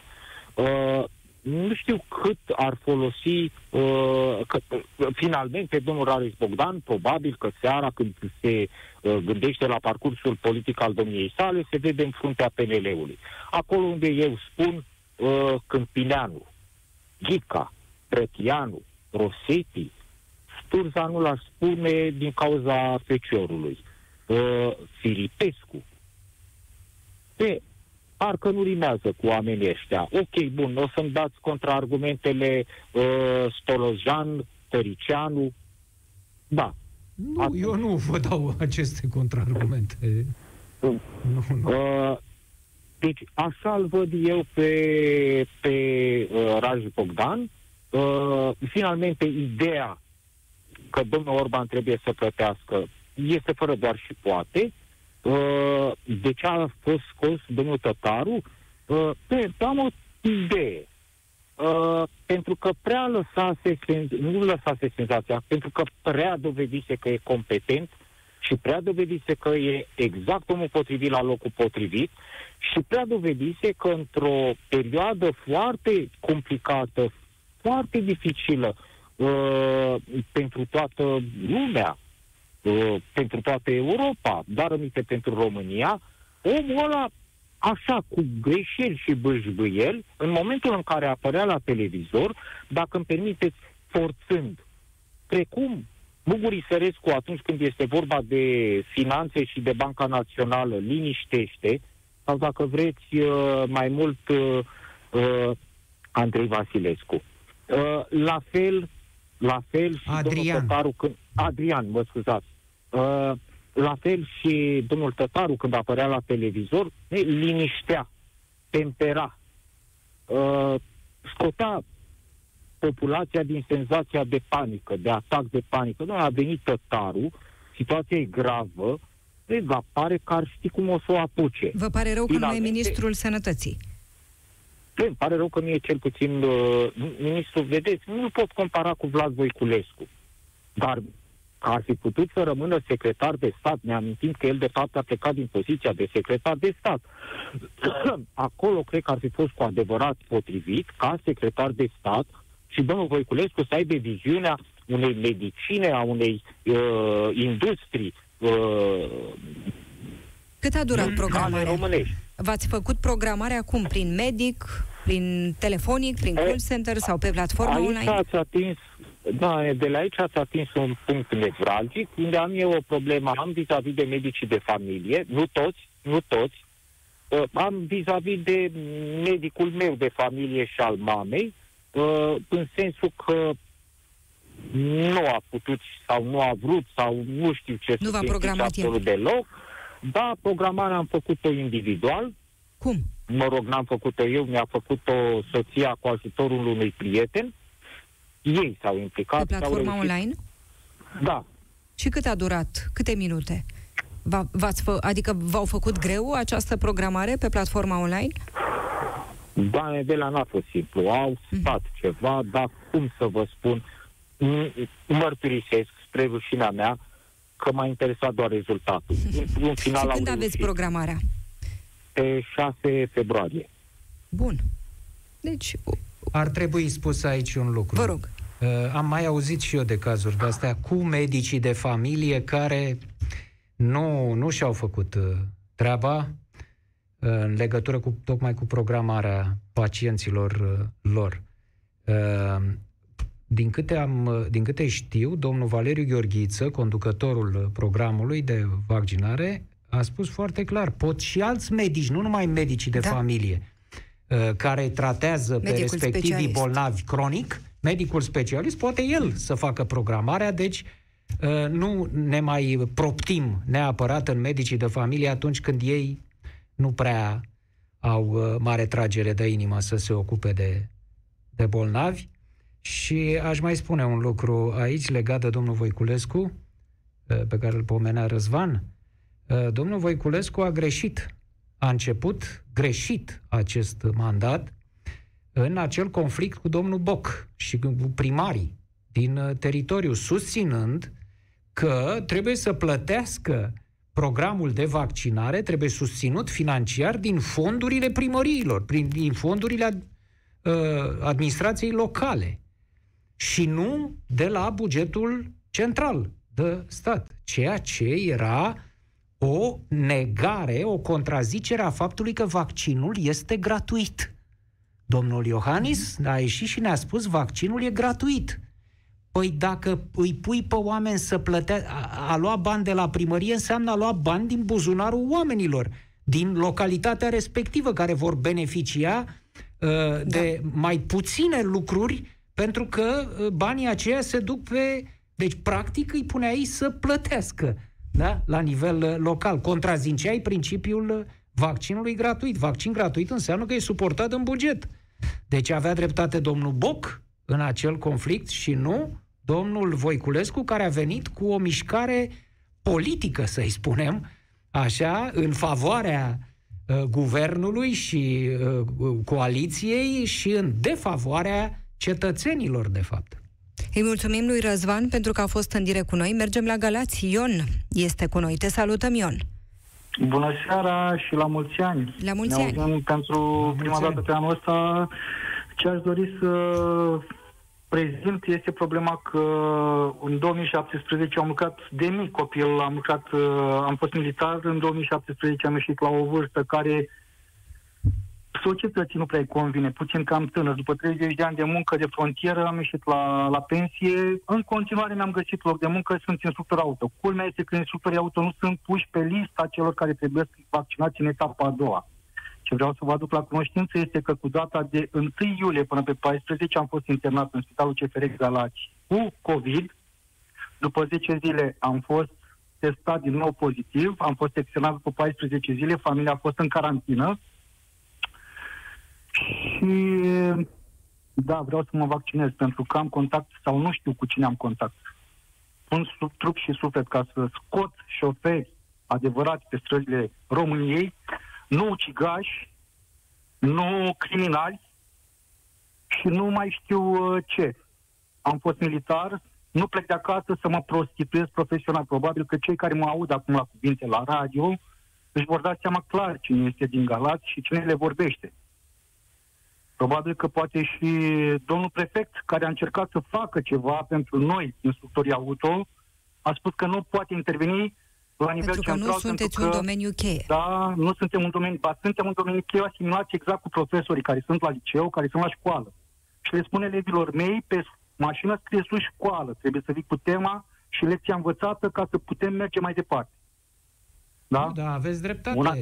Uh, nu știu cât ar folosi uh, că, uh, finalmente domnul Rares Bogdan, probabil că seara când se uh, gândește la parcursul politic al domniei sale, se vede în fruntea PNL-ului. Acolo unde eu spun uh, Câmpineanu, Ghica, Brătianu, Rosetti, Sturza nu l-aș spune din cauza feciorului. Uh, Filipescu. Pe parcă nu rimează cu oamenii ăștia. Ok, bun, o să-mi dați contraargumentele uh, Stolojan, Tăricianu. Da. Nu, Acum. eu nu vă dau aceste contraargumente. Nu, nu. Uh, deci așa îl văd eu pe, pe uh, Raj Bogdan. Uh, finalmente, ideea că domnul Orban trebuie să plătească este fără doar și poate. Uh, de ce a fost scos domnul Tătaru? Uh, pe, am o idee. Uh, pentru că prea lăsase, nu lăsase senzația, pentru că prea dovedise că e competent și prea dovedise că e exact omul potrivit la locul potrivit și prea dovedise că într-o perioadă foarte complicată, foarte dificilă uh, pentru toată lumea, uh, pentru toată Europa, dar aminte pentru România, omul ăla, așa, cu greșeli și bâșbâieli, în momentul în care apărea la televizor, dacă îmi permiteți, forțând, precum Bugurii Sărescu, atunci când este vorba de finanțe și de Banca Națională, liniștește, sau dacă vreți uh, mai mult uh, uh, Andrei Vasilescu. Uh, la fel, la fel și Adrian. domnul Tătaru când... Adrian, mă scuzați. Uh, la fel și domnul Tătaru când apărea la televizor, ne liniștea, tempera, uh, scotea populația din senzația de panică, de atac de panică. Nu a venit Tătaru, situația e gravă, vezi, pare că ar ști cum o să o apuce. Vă pare rău că nu e ministrul sănătății? Îmi pare rău că nu e cel puțin uh, ministrul, vedeți, nu pot compara cu Vlad Voiculescu. Dar ar fi putut să rămână secretar de stat, ne amintim că el de fapt a plecat din poziția de secretar de stat. Acolo cred că ar fi fost cu adevărat potrivit ca secretar de stat și domnul Voiculescu să aibă viziunea unei medicine, a unei uh, industrii. Uh, Cât a durat programarea? V-ați făcut programarea cum? Prin medic, prin telefonic, prin call center sau pe platformă aici online? Ați atins, da, de la aici ați atins un punct nevralgic, unde am eu o problemă, am vis-a-vis de medicii de familie, nu toți, nu toți, uh, am vis-a-vis de medicul meu de familie și al mamei, uh, în sensul că nu a putut sau nu a vrut sau nu știu ce nu să v-a programat absolut deloc. Da, programarea am făcut-o individual. Cum? Mă rog, n-am făcut-o eu, mi-a făcut-o soția cu ajutorul unui prieten. Ei s-au implicat. Pe platforma s-au online? Da. Și cât a durat? Câte minute? V-ați fă, adică v-au făcut greu această programare pe platforma online? Doamne, de la n-a fost simplu. Au mhm. stat mm-hmm. ceva, dar cum să vă spun, mărturisesc spre rușinea mea că m-a interesat doar rezultatul. În final Și când aveți programarea? Pe 6 februarie. Bun. Deci... Ar trebui spus aici un lucru. Vă rog. Uh, am mai auzit și eu de cazuri de astea cu medicii de familie care nu, nu și-au făcut uh, treaba uh, în legătură cu tocmai cu programarea pacienților uh, lor. Uh, din câte, am, din câte știu, domnul Valeriu Gheorghiță, conducătorul programului de vaccinare, a spus foarte clar, pot și alți medici, nu numai medicii de da. familie, uh, care tratează Medicul pe respectivii specialist. bolnavi cronic, medicul specialist, poate el să facă programarea, deci uh, nu ne mai proptim neapărat în medicii de familie atunci când ei nu prea au uh, mare tragere de inimă să se ocupe de, de bolnavi. Și aș mai spune un lucru aici legat de domnul Voiculescu, pe care îl pomenea Răzvan. Domnul Voiculescu a greșit. A început greșit acest mandat în acel conflict cu domnul Boc și cu primarii din teritoriu, susținând că trebuie să plătească programul de vaccinare, trebuie susținut financiar din fondurile primăriilor, din fondurile uh, administrației locale și nu de la bugetul central de stat, ceea ce era o negare, o contrazicere a faptului că vaccinul este gratuit. Domnul Iohannis a ieșit și ne-a spus vaccinul e gratuit. Păi dacă îi pui pe oameni să plătească, a, a lua bani de la primărie înseamnă a lua bani din buzunarul oamenilor, din localitatea respectivă, care vor beneficia uh, de da. mai puține lucruri, pentru că uh, banii aceia se duc pe... Deci, practic, îi pune aici să plătească da? la nivel uh, local. Contrazinceai principiul uh, vaccinului gratuit. Vaccin gratuit înseamnă că e suportat în buget. Deci avea dreptate domnul Boc în acel conflict și nu domnul Voiculescu, care a venit cu o mișcare politică, să-i spunem, așa, în favoarea uh, guvernului și uh, coaliției și în defavoarea cetățenilor, de fapt. Îi mulțumim lui Răzvan pentru că a fost în direct cu noi. Mergem la Galați. Ion este cu noi. Te salutăm, Ion. Bună seara și la mulți ani. La mulți ne ani. pentru mulți prima ani. dată pe anul ăsta. Ce aș dori să prezint este problema că în 2017 am lucrat de mic copil, am lucrat, am fost militar, în 2017 am ieșit la o vârstă care societății nu prea convine, puțin cam tânăr. După 30 de ani de muncă de frontieră am ieșit la, la pensie. În continuare mi-am găsit loc de muncă, sunt instructor auto. Culmea este că instructorii auto nu sunt puși pe lista celor care trebuie să vaccinați în etapa a doua. Ce vreau să vă aduc la cunoștință este că cu data de 1 iulie până pe 14 am fost internat în Spitalul CFR Galați cu COVID. După 10 zile am fost testat din nou pozitiv, am fost externat după 14 zile, familia a fost în carantină și da, vreau să mă vaccinez pentru că am contact sau nu știu cu cine am contact. Pun sub trup și suflet ca să scot șoferi adevărați pe străzile României, nu ucigași, nu criminali și nu mai știu uh, ce. Am fost militar, nu plec de acasă să mă prostituez profesional. Probabil că cei care mă aud acum la cuvinte la radio își vor da seama clar cine este din Galați și cine le vorbește. Probabil că poate și domnul prefect, care a încercat să facă ceva pentru noi, instructorii auto, a spus că nu poate interveni la nivel pentru că central. nu sunteți pentru că, un domeniu cheie. Da, nu suntem un domeniu, ba, suntem un domeniu cheie asimilați exact cu profesorii care sunt la liceu, care sunt la școală. Și le spune elevilor mei, pe mașină scrie sus școală, trebuie să vii cu tema și lecția învățată ca să putem merge mai departe. Da? Da, aveți dreptate. Una,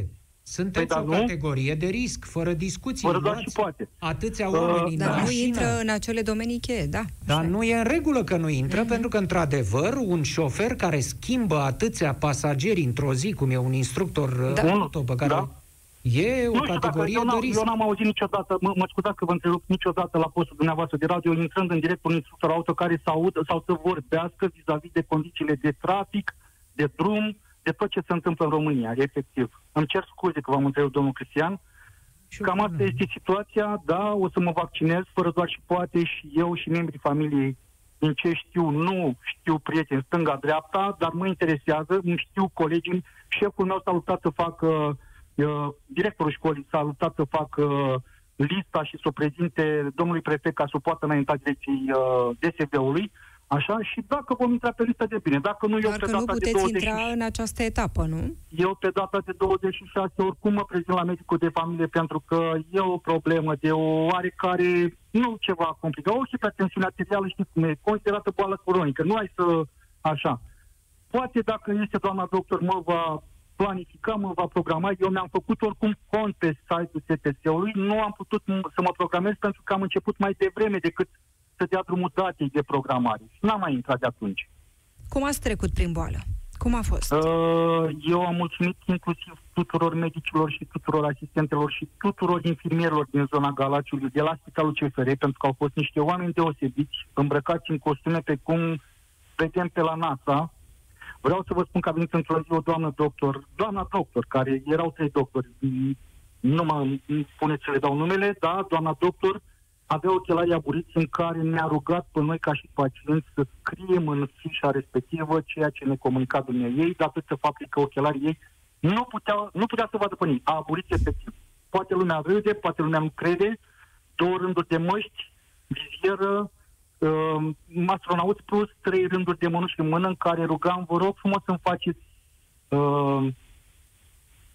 sunteți păi, o nu? categorie de risc, fără discuții. Fără doar și poate. Atâția uh, oameni în Dar nu intră în acele domenii cheie, da. Dar nu e în regulă că nu intră, mm-hmm. pentru că, într-adevăr, un șofer care schimbă atâția pasageri într-o zi, cum e un instructor da. Uh, auto pe care... Da. E o nu categorie de risc. Eu n-am auzit niciodată, mă, mă scuzați că vă întrerup niciodată la postul dumneavoastră de radio, intrând în direct un instructor auto care să audă sau să vorbească vis-a-vis de condițiile de trafic, de drum, de tot ce se întâmplă în România, efectiv. Îmi cer scuze că v-am întrebat, domnul Cristian. Cam asta este situația, da, o să mă vaccinez, fără doar și poate și eu și membrii familiei. Din ce știu, nu știu prieteni stânga-dreapta, dar mă interesează, nu știu colegii. Șeful meu s-a luptat să facă, uh, directorul școlii s-a luptat să facă lista și să o prezinte domnului prefect ca să o poată înainta direcției uh, DSV-ului. Așa? Și dacă vom intra pe listă de bine. Dacă nu, eu Doar pe că data nu puteți de 20... intra în această etapă, nu? Eu pe data de 26 oricum mă prezint la medicul de familie pentru că e o problemă de o oarecare, nu ceva complicat, o hipertensiune arterială, știți cum e, considerată boală cronică. Nu ai să... Așa. Poate dacă este doamna doctor mă va planifica, mă va programa. Eu mi-am făcut oricum cont pe site-ul STS-ului. Nu am putut să mă programez pentru că am început mai devreme decât să dea drumul datei de programare. Și n-am mai intrat de atunci. Cum ați trecut prin boală? Cum a fost? Uh, eu am mulțumit inclusiv tuturor medicilor și tuturor asistentelor și tuturor infirmierilor din zona Galațiului, de la Spitalul CFR, pentru că au fost niște oameni deosebiți, îmbrăcați în costume pe cum vedem pe la NASA. Vreau să vă spun că a venit într-o zi o doamnă doctor, doamna doctor, care erau trei doctori, nu mă spuneți să le dau numele, da, doamna doctor, avea ochelari aburiți în care ne-a rugat pe noi ca și pacienți să scriem în fișa respectivă ceea ce ne comunica dumneavoastră ei, datorită faptului că ochelarii ei nu putea, nu putea să vadă pe ei. A aburit efectiv. Poate lumea râde, poate lumea nu crede, două rânduri de măști, vizieră, uh, astronaut plus trei rânduri de mănuși în mână în care rugam, vă rog frumos să-mi faceți uh,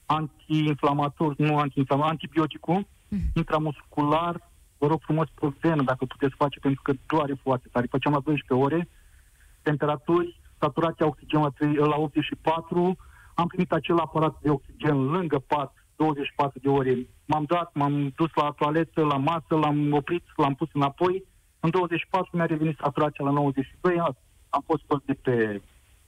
anti-inflamator, nu anti-inflamator, antibioticul mm. intramuscular, vă rog frumos pe venă, dacă puteți face, pentru că doare foarte tare. Făceam la 12 ore, temperaturi, saturația oxigenului la 84, am primit acel aparat de oxigen lângă pat, 24 de ore. M-am dat, m-am dus la toaletă, la masă, l-am oprit, l-am pus înapoi. În 24 mi-a revenit saturația la 92, am fost scos de pe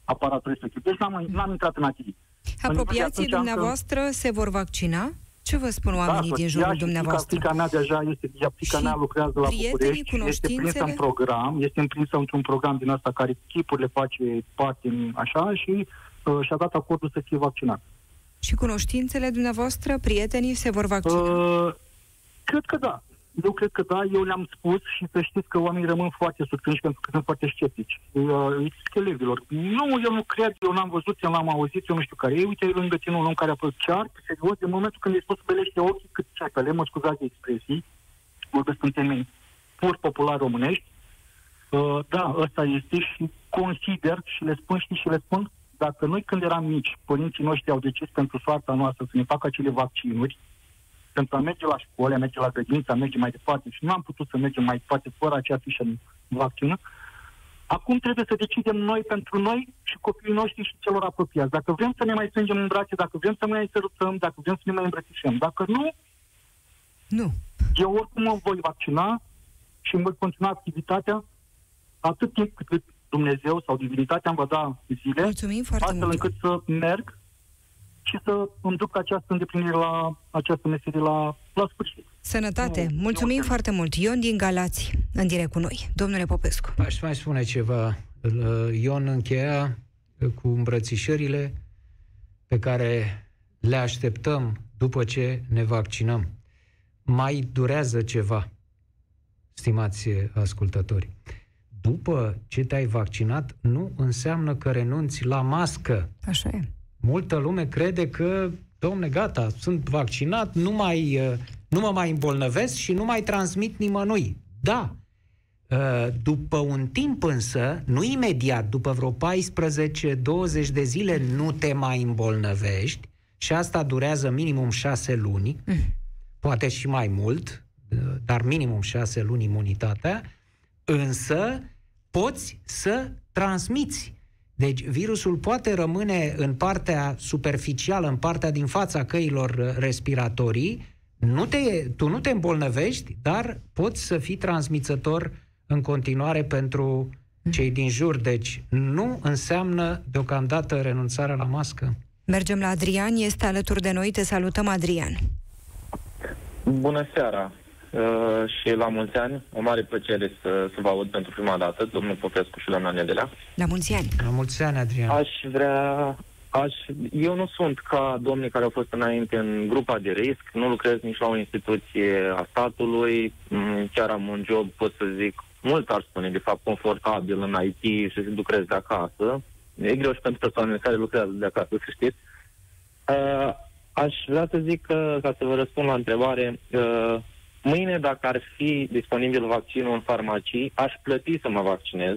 aparatul respectiv. Deci n-am, n-am intrat în activit. Apropiații dumneavoastră că... se vor vaccina? Ce vă spun oamenii da, din jurul dumneavoastră? Fica mea deja este, fica mea lucrează la București, este prinsă în program, este prinsă într-un program din asta care chipurile face parte în așa și uh, și-a dat acordul să fie vaccinat. Și cunoștințele dumneavoastră, prietenii, se vor vaccina? Uh, cred că da. Eu cred că da, eu le-am spus și să știți că oamenii rămân foarte surprinși pentru că sunt foarte sceptici. Uh, elevilor. Nu, eu nu cred, eu n-am văzut, eu n-am auzit, eu nu știu care e. Uite, lângă tine un om care a fost chiar serios, în momentul când ai spus să belește ochii cât ceapele, mă scuzați de expresii, vorbesc în termeni pur popular românești. Uh, da, ăsta este și consider și le spun, știți, și le spun, dacă noi când eram mici, părinții noștri au decis pentru soarta noastră să ne facă acele vaccinuri, pentru a merge la școală, a merge la grădiniță, a merge mai departe și nu am putut să mergem mai departe fără acea fișă de vaccină, acum trebuie să decidem noi pentru noi și copiii noștri și celor apropiați. Dacă vrem să ne mai strângem în brațe, dacă vrem să ne mai sărutăm, dacă vrem să ne mai îmbrățișăm. Dacă nu, nu. Eu oricum mă voi vaccina și îmi voi continua activitatea atât timp cât Dumnezeu sau divinitatea îmi va da zile, Mulțumim foarte astfel mult. încât să merg și să îmi duc această îndeplinire la această meserie la, la sfârșit. Sănătate! Nu, Mulțumim nu foarte mult! Ion din Galați, în direct cu noi. Domnule Popescu. Aș mai spune ceva. Ion încheia cu îmbrățișările pe care le așteptăm după ce ne vaccinăm. Mai durează ceva, stimați ascultători. După ce te-ai vaccinat, nu înseamnă că renunți la mască. Așa e multă lume crede că, domne, gata, sunt vaccinat, nu, mai, uh, nu mă mai îmbolnăvesc și nu mai transmit nimănui. Da, uh, după un timp însă, nu imediat, după vreo 14-20 de zile nu te mai îmbolnăvești și asta durează minimum 6 luni, mm. poate și mai mult, uh, dar minimum 6 luni imunitatea, însă poți să transmiți deci virusul poate rămâne în partea superficială, în partea din fața căilor respiratorii, nu te, tu nu te îmbolnăvești, dar poți să fii transmițător în continuare pentru cei din jur. Deci nu înseamnă deocamdată renunțarea la mască. Mergem la Adrian, este alături de noi. Te salutăm, Adrian. Bună seara! Uh, și la mulți ani. O mare plăcere să, să vă aud pentru prima dată, domnul Popescu și doamna Nedelea. La mulți ani! La mulți ani, Adrian! Aș vrea... Aș, eu nu sunt ca domnii care au fost înainte în grupa de risc, nu lucrez nici la o instituție a statului, mm, chiar am un job, pot să zic, mult ar spune, de fapt, confortabil în IT și lucrez de acasă. E greu și pentru persoanele care lucrează de acasă, să știți. Uh, aș vrea să zic că, ca să vă răspund la întrebare, uh, Mâine, dacă ar fi disponibil vaccinul în farmacii, aș plăti să mă vaccinez.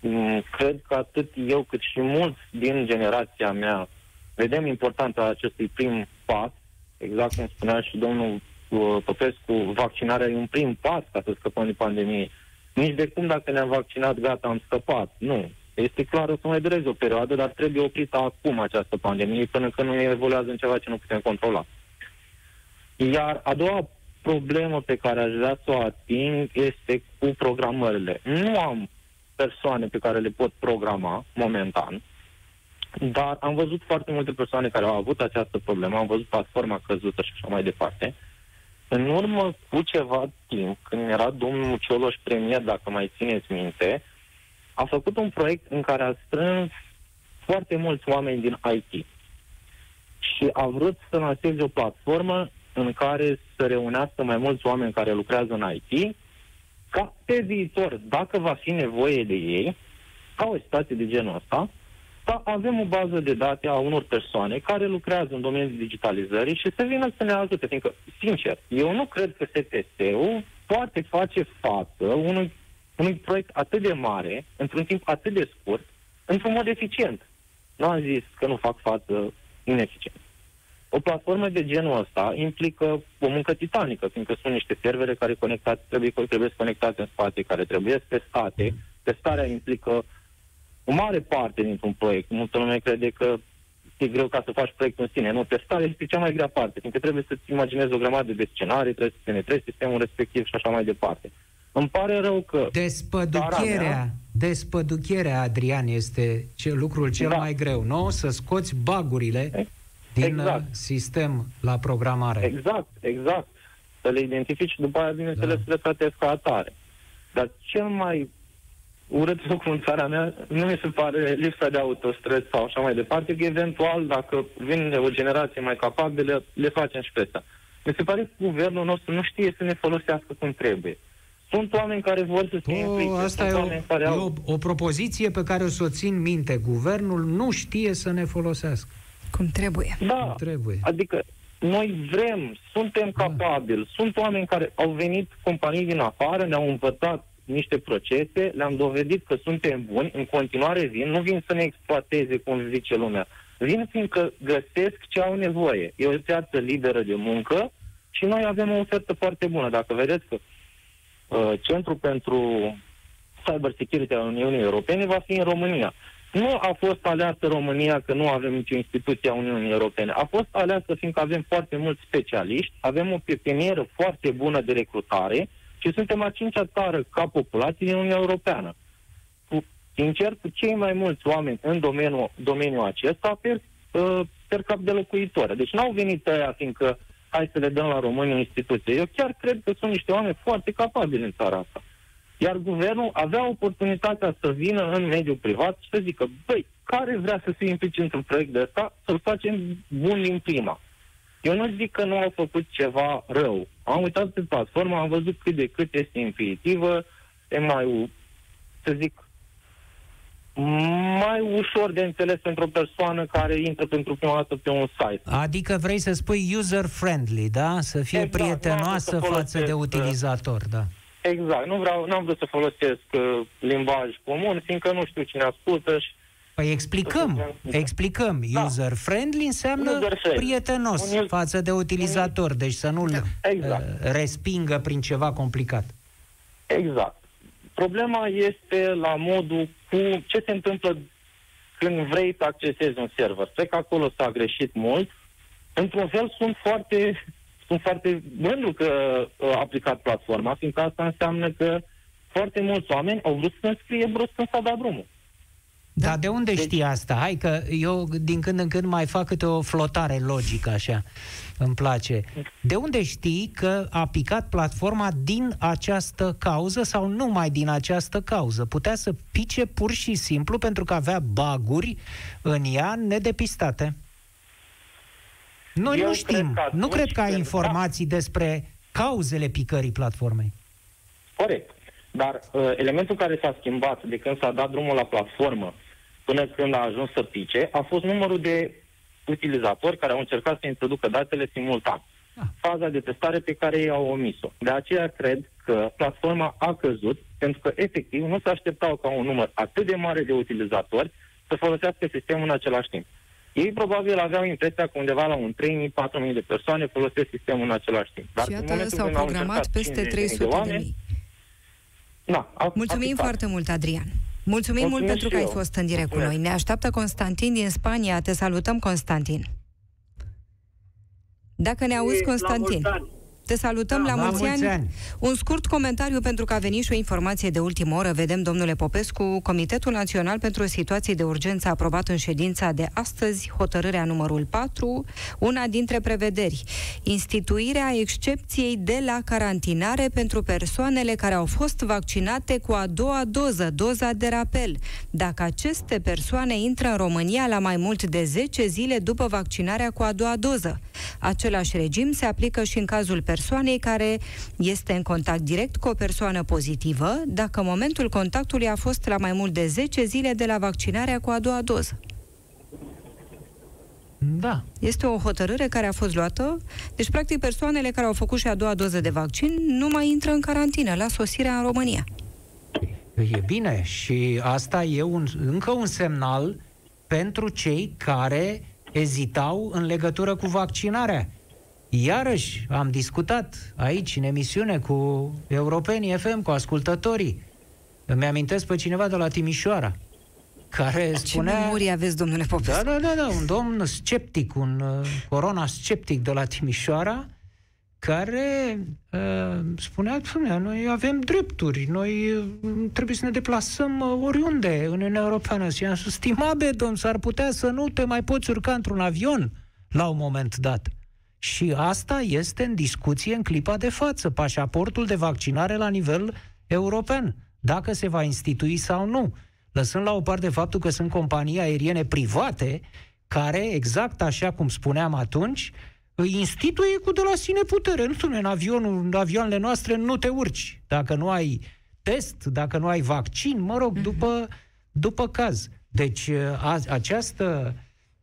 Mm, cred că atât eu cât și mulți din generația mea vedem importanța acestui prim pas, exact cum spunea și domnul uh, Popescu, vaccinarea e un prim pas ca să scăpăm de pandemie. Nici de cum dacă ne-am vaccinat, gata, am scăpat. Nu. Este clar, o să mai dureze o perioadă, dar trebuie oprită acum această pandemie până când nu evoluează în ceva ce nu putem controla. Iar a doua problemă pe care aș vrea să o ating este cu programările. Nu am persoane pe care le pot programa momentan, dar am văzut foarte multe persoane care au avut această problemă, am văzut platforma căzută și așa mai departe. În urmă cu ceva timp, când era domnul Cioloș premier, dacă mai țineți minte, a făcut un proiect în care a strâns foarte mulți oameni din IT și a vrut să lanseze o platformă în care să reunească mai mulți oameni care lucrează în IT, ca pe viitor, dacă va fi nevoie de ei, ca o situație de genul ăsta, să avem o bază de date a unor persoane care lucrează în domeniul digitalizării și să vină să ne ajute. Fiindcă, sincer, eu nu cred că STS-ul poate face față unui, unui proiect atât de mare, într-un timp atât de scurt, într-un mod eficient. Nu am zis că nu fac față ineficient. O platformă de genul ăsta implică o muncă titanică, fiindcă sunt niște servere care conectate, trebuie, trebuie conectate în spație, care trebuie testate. Testarea implică o mare parte dintr-un proiect. Multă lume crede că e greu ca să faci proiectul în sine. Nu, testarea este cea mai grea parte, fiindcă trebuie să-ți imaginezi o grămadă de scenarii, trebuie să penetrezi sistemul respectiv și așa mai departe. Îmi pare rău că... Despăducherea, mea, despăducherea, Adrian, este ce, lucrul cel da. mai greu, nu? Să scoți bagurile din exact. sistem la programare. Exact, exact. Să le identifici și după aia, bineînțeles, da. le tratezi ca atare. Dar cel mai urât lucru în țara mea nu mi se pare lipsa de autostrăzi sau așa mai departe, că eventual, dacă vine o generație mai capabilă, le facem și pe asta. Mi se pare că guvernul nostru nu știe să ne folosească cum trebuie. Sunt oameni care vor să se implice. Asta e, o, care au... e o, o propoziție pe care o să o țin minte. Guvernul nu știe să ne folosească. Cum trebuie. Da, cum trebuie. adică noi vrem, suntem da. capabili, sunt oameni care au venit companii din afară, ne-au învățat niște procese, le-am dovedit că suntem buni, în continuare vin, nu vin să ne exploateze, cum zice lumea. Vin fiindcă găsesc ce au nevoie. E o piață liberă de muncă și noi avem o ofertă foarte bună. Dacă vedeți că uh, Centrul pentru Cyber Security al Uniunii Europene va fi în România. Nu a fost aleasă România că nu avem nicio instituție a Uniunii Europene. A fost aleasă fiindcă avem foarte mulți specialiști, avem o pepinieră foarte bună de recrutare și suntem a cincea țară ca populație din Uniunea Europeană. Cu, sincer, cu cei mai mulți oameni în domeniul, domeniul acesta per, uh, per cap de locuitori. Deci n-au venit aia fiindcă hai să le dăm la România instituție. Eu chiar cred că sunt niște oameni foarte capabili în țara asta. Iar guvernul avea oportunitatea să vină în mediul privat și să zică, băi, care vrea să se implice într-un proiect de ăsta, să-l facem bun din prima. Eu nu zic că nu au făcut ceva rău. Am uitat pe platformă, am văzut cât de cât este intuitivă, e mai, să zic, mai ușor de înțeles pentru o persoană care intră pentru prima dată pe un site. Adică vrei să spui user-friendly, da? Să fie exact, prietenoasă față de utilizator, da. Exact. Nu vreau, nu am vrut să folosesc uh, limbaj comun, fiindcă nu știu cine ascultă și Păi explicăm, explicăm. Da. User-friendly înseamnă User-friendly. prietenos un față de utilizator, un... deci să nu-l da. exact. uh, respingă prin ceva complicat. Exact. Problema este la modul cu ce se întâmplă când vrei să accesezi un server. Cred că acolo s-a greșit mult. Într-un fel sunt foarte, sunt foarte mândru că uh, a aplicat platforma, fiindcă asta înseamnă că foarte mulți oameni au vrut să scrie brusc când s-a dat drumul. Da. Dar de unde deci... știi asta? Hai că eu din când în când mai fac câte o flotare logică așa. Îmi place. De unde știi că a picat platforma din această cauză sau numai din această cauză? Putea să pice pur și simplu pentru că avea baguri în ea nedepistate. Noi eu nu știm. Cred nu cred că ai da. informații da. despre cauzele picării platformei. Corect. Dar uh, elementul care s-a schimbat de când s-a dat drumul la platformă până când a ajuns să pice, a fost numărul de utilizatori care au încercat să introducă datele simultan. Ah. Faza de testare pe care ei au omis-o. De aceea cred că platforma a căzut, pentru că efectiv nu se așteptau ca un număr atât de mare de utilizatori să folosească sistemul în același timp. Ei probabil aveau impresia că undeva la un 3.000-4.000 de persoane folosesc sistemul în același timp. Dar și iată s-au programat peste 300 de, de mii. Na, a, Mulțumim a foarte mult, Adrian. Mulțumim Mulțumesc mult pentru că ai fost în direct cu noi. Ne așteaptă Constantin din Spania. Te salutăm, Constantin. Dacă ne auzi, Constantin. Te salutăm da, la, mulți, mulți ani. ani. Un scurt comentariu pentru că a venit și o informație de ultimă oră. Vedem, domnule Popescu, Comitetul Național pentru Situații de Urgență a aprobat în ședința de astăzi hotărârea numărul 4, una dintre prevederi, instituirea excepției de la carantinare pentru persoanele care au fost vaccinate cu a doua doză, doza de rapel, dacă aceste persoane intră în România la mai mult de 10 zile după vaccinarea cu a doua doză. Același regim se aplică și în cazul persoanelor persoanei care este în contact direct cu o persoană pozitivă, dacă momentul contactului a fost la mai mult de 10 zile de la vaccinarea cu a doua doză. Da. Este o hotărâre care a fost luată. Deci, practic, persoanele care au făcut și a doua doză de vaccin nu mai intră în carantină la sosirea în România. E bine și asta e un, încă un semnal pentru cei care ezitau în legătură cu vaccinarea. Iarăși am discutat aici, în emisiune, cu europenii FM, cu ascultătorii. Îmi amintesc pe cineva de la Timișoara, care Ce spunea... memorie aveți, domnule Popescu? Da, da, da, da, un domn sceptic, un uh, corona sceptic de la Timișoara, care uh, spunea, spunea, noi avem drepturi, noi uh, trebuie să ne deplasăm uh, oriunde în Uniunea Europeană. Și am spus, stimabe domn, s-ar putea să nu te mai poți urca într-un avion la un moment dat. Și asta este în discuție în clipa de față, pașaportul de vaccinare la nivel european, dacă se va institui sau nu. Lăsând la o parte faptul că sunt companii aeriene private care, exact așa cum spuneam atunci, îi instituie cu de la sine putere. Nu spune, în, avionul, în avioanele noastre nu te urci. Dacă nu ai test, dacă nu ai vaccin, mă rog, după, după caz. Deci a, această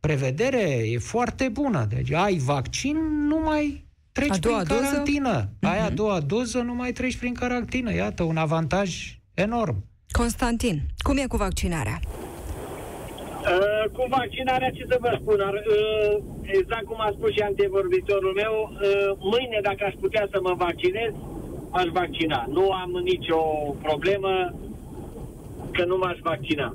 prevedere e foarte bună. Deci ai vaccin, nu mai treci A doua prin doză? carantină. Ai a doua doză, nu mai treci prin carantină. Iată, un avantaj enorm. Constantin, cum e cu vaccinarea? Uh, cu vaccinarea, ce să vă spun, ar, uh, exact cum a spus și antevorbitorul meu, uh, mâine, dacă aș putea să mă vaccinez, aș vaccina. Nu am nicio problemă că nu m-aș vaccina.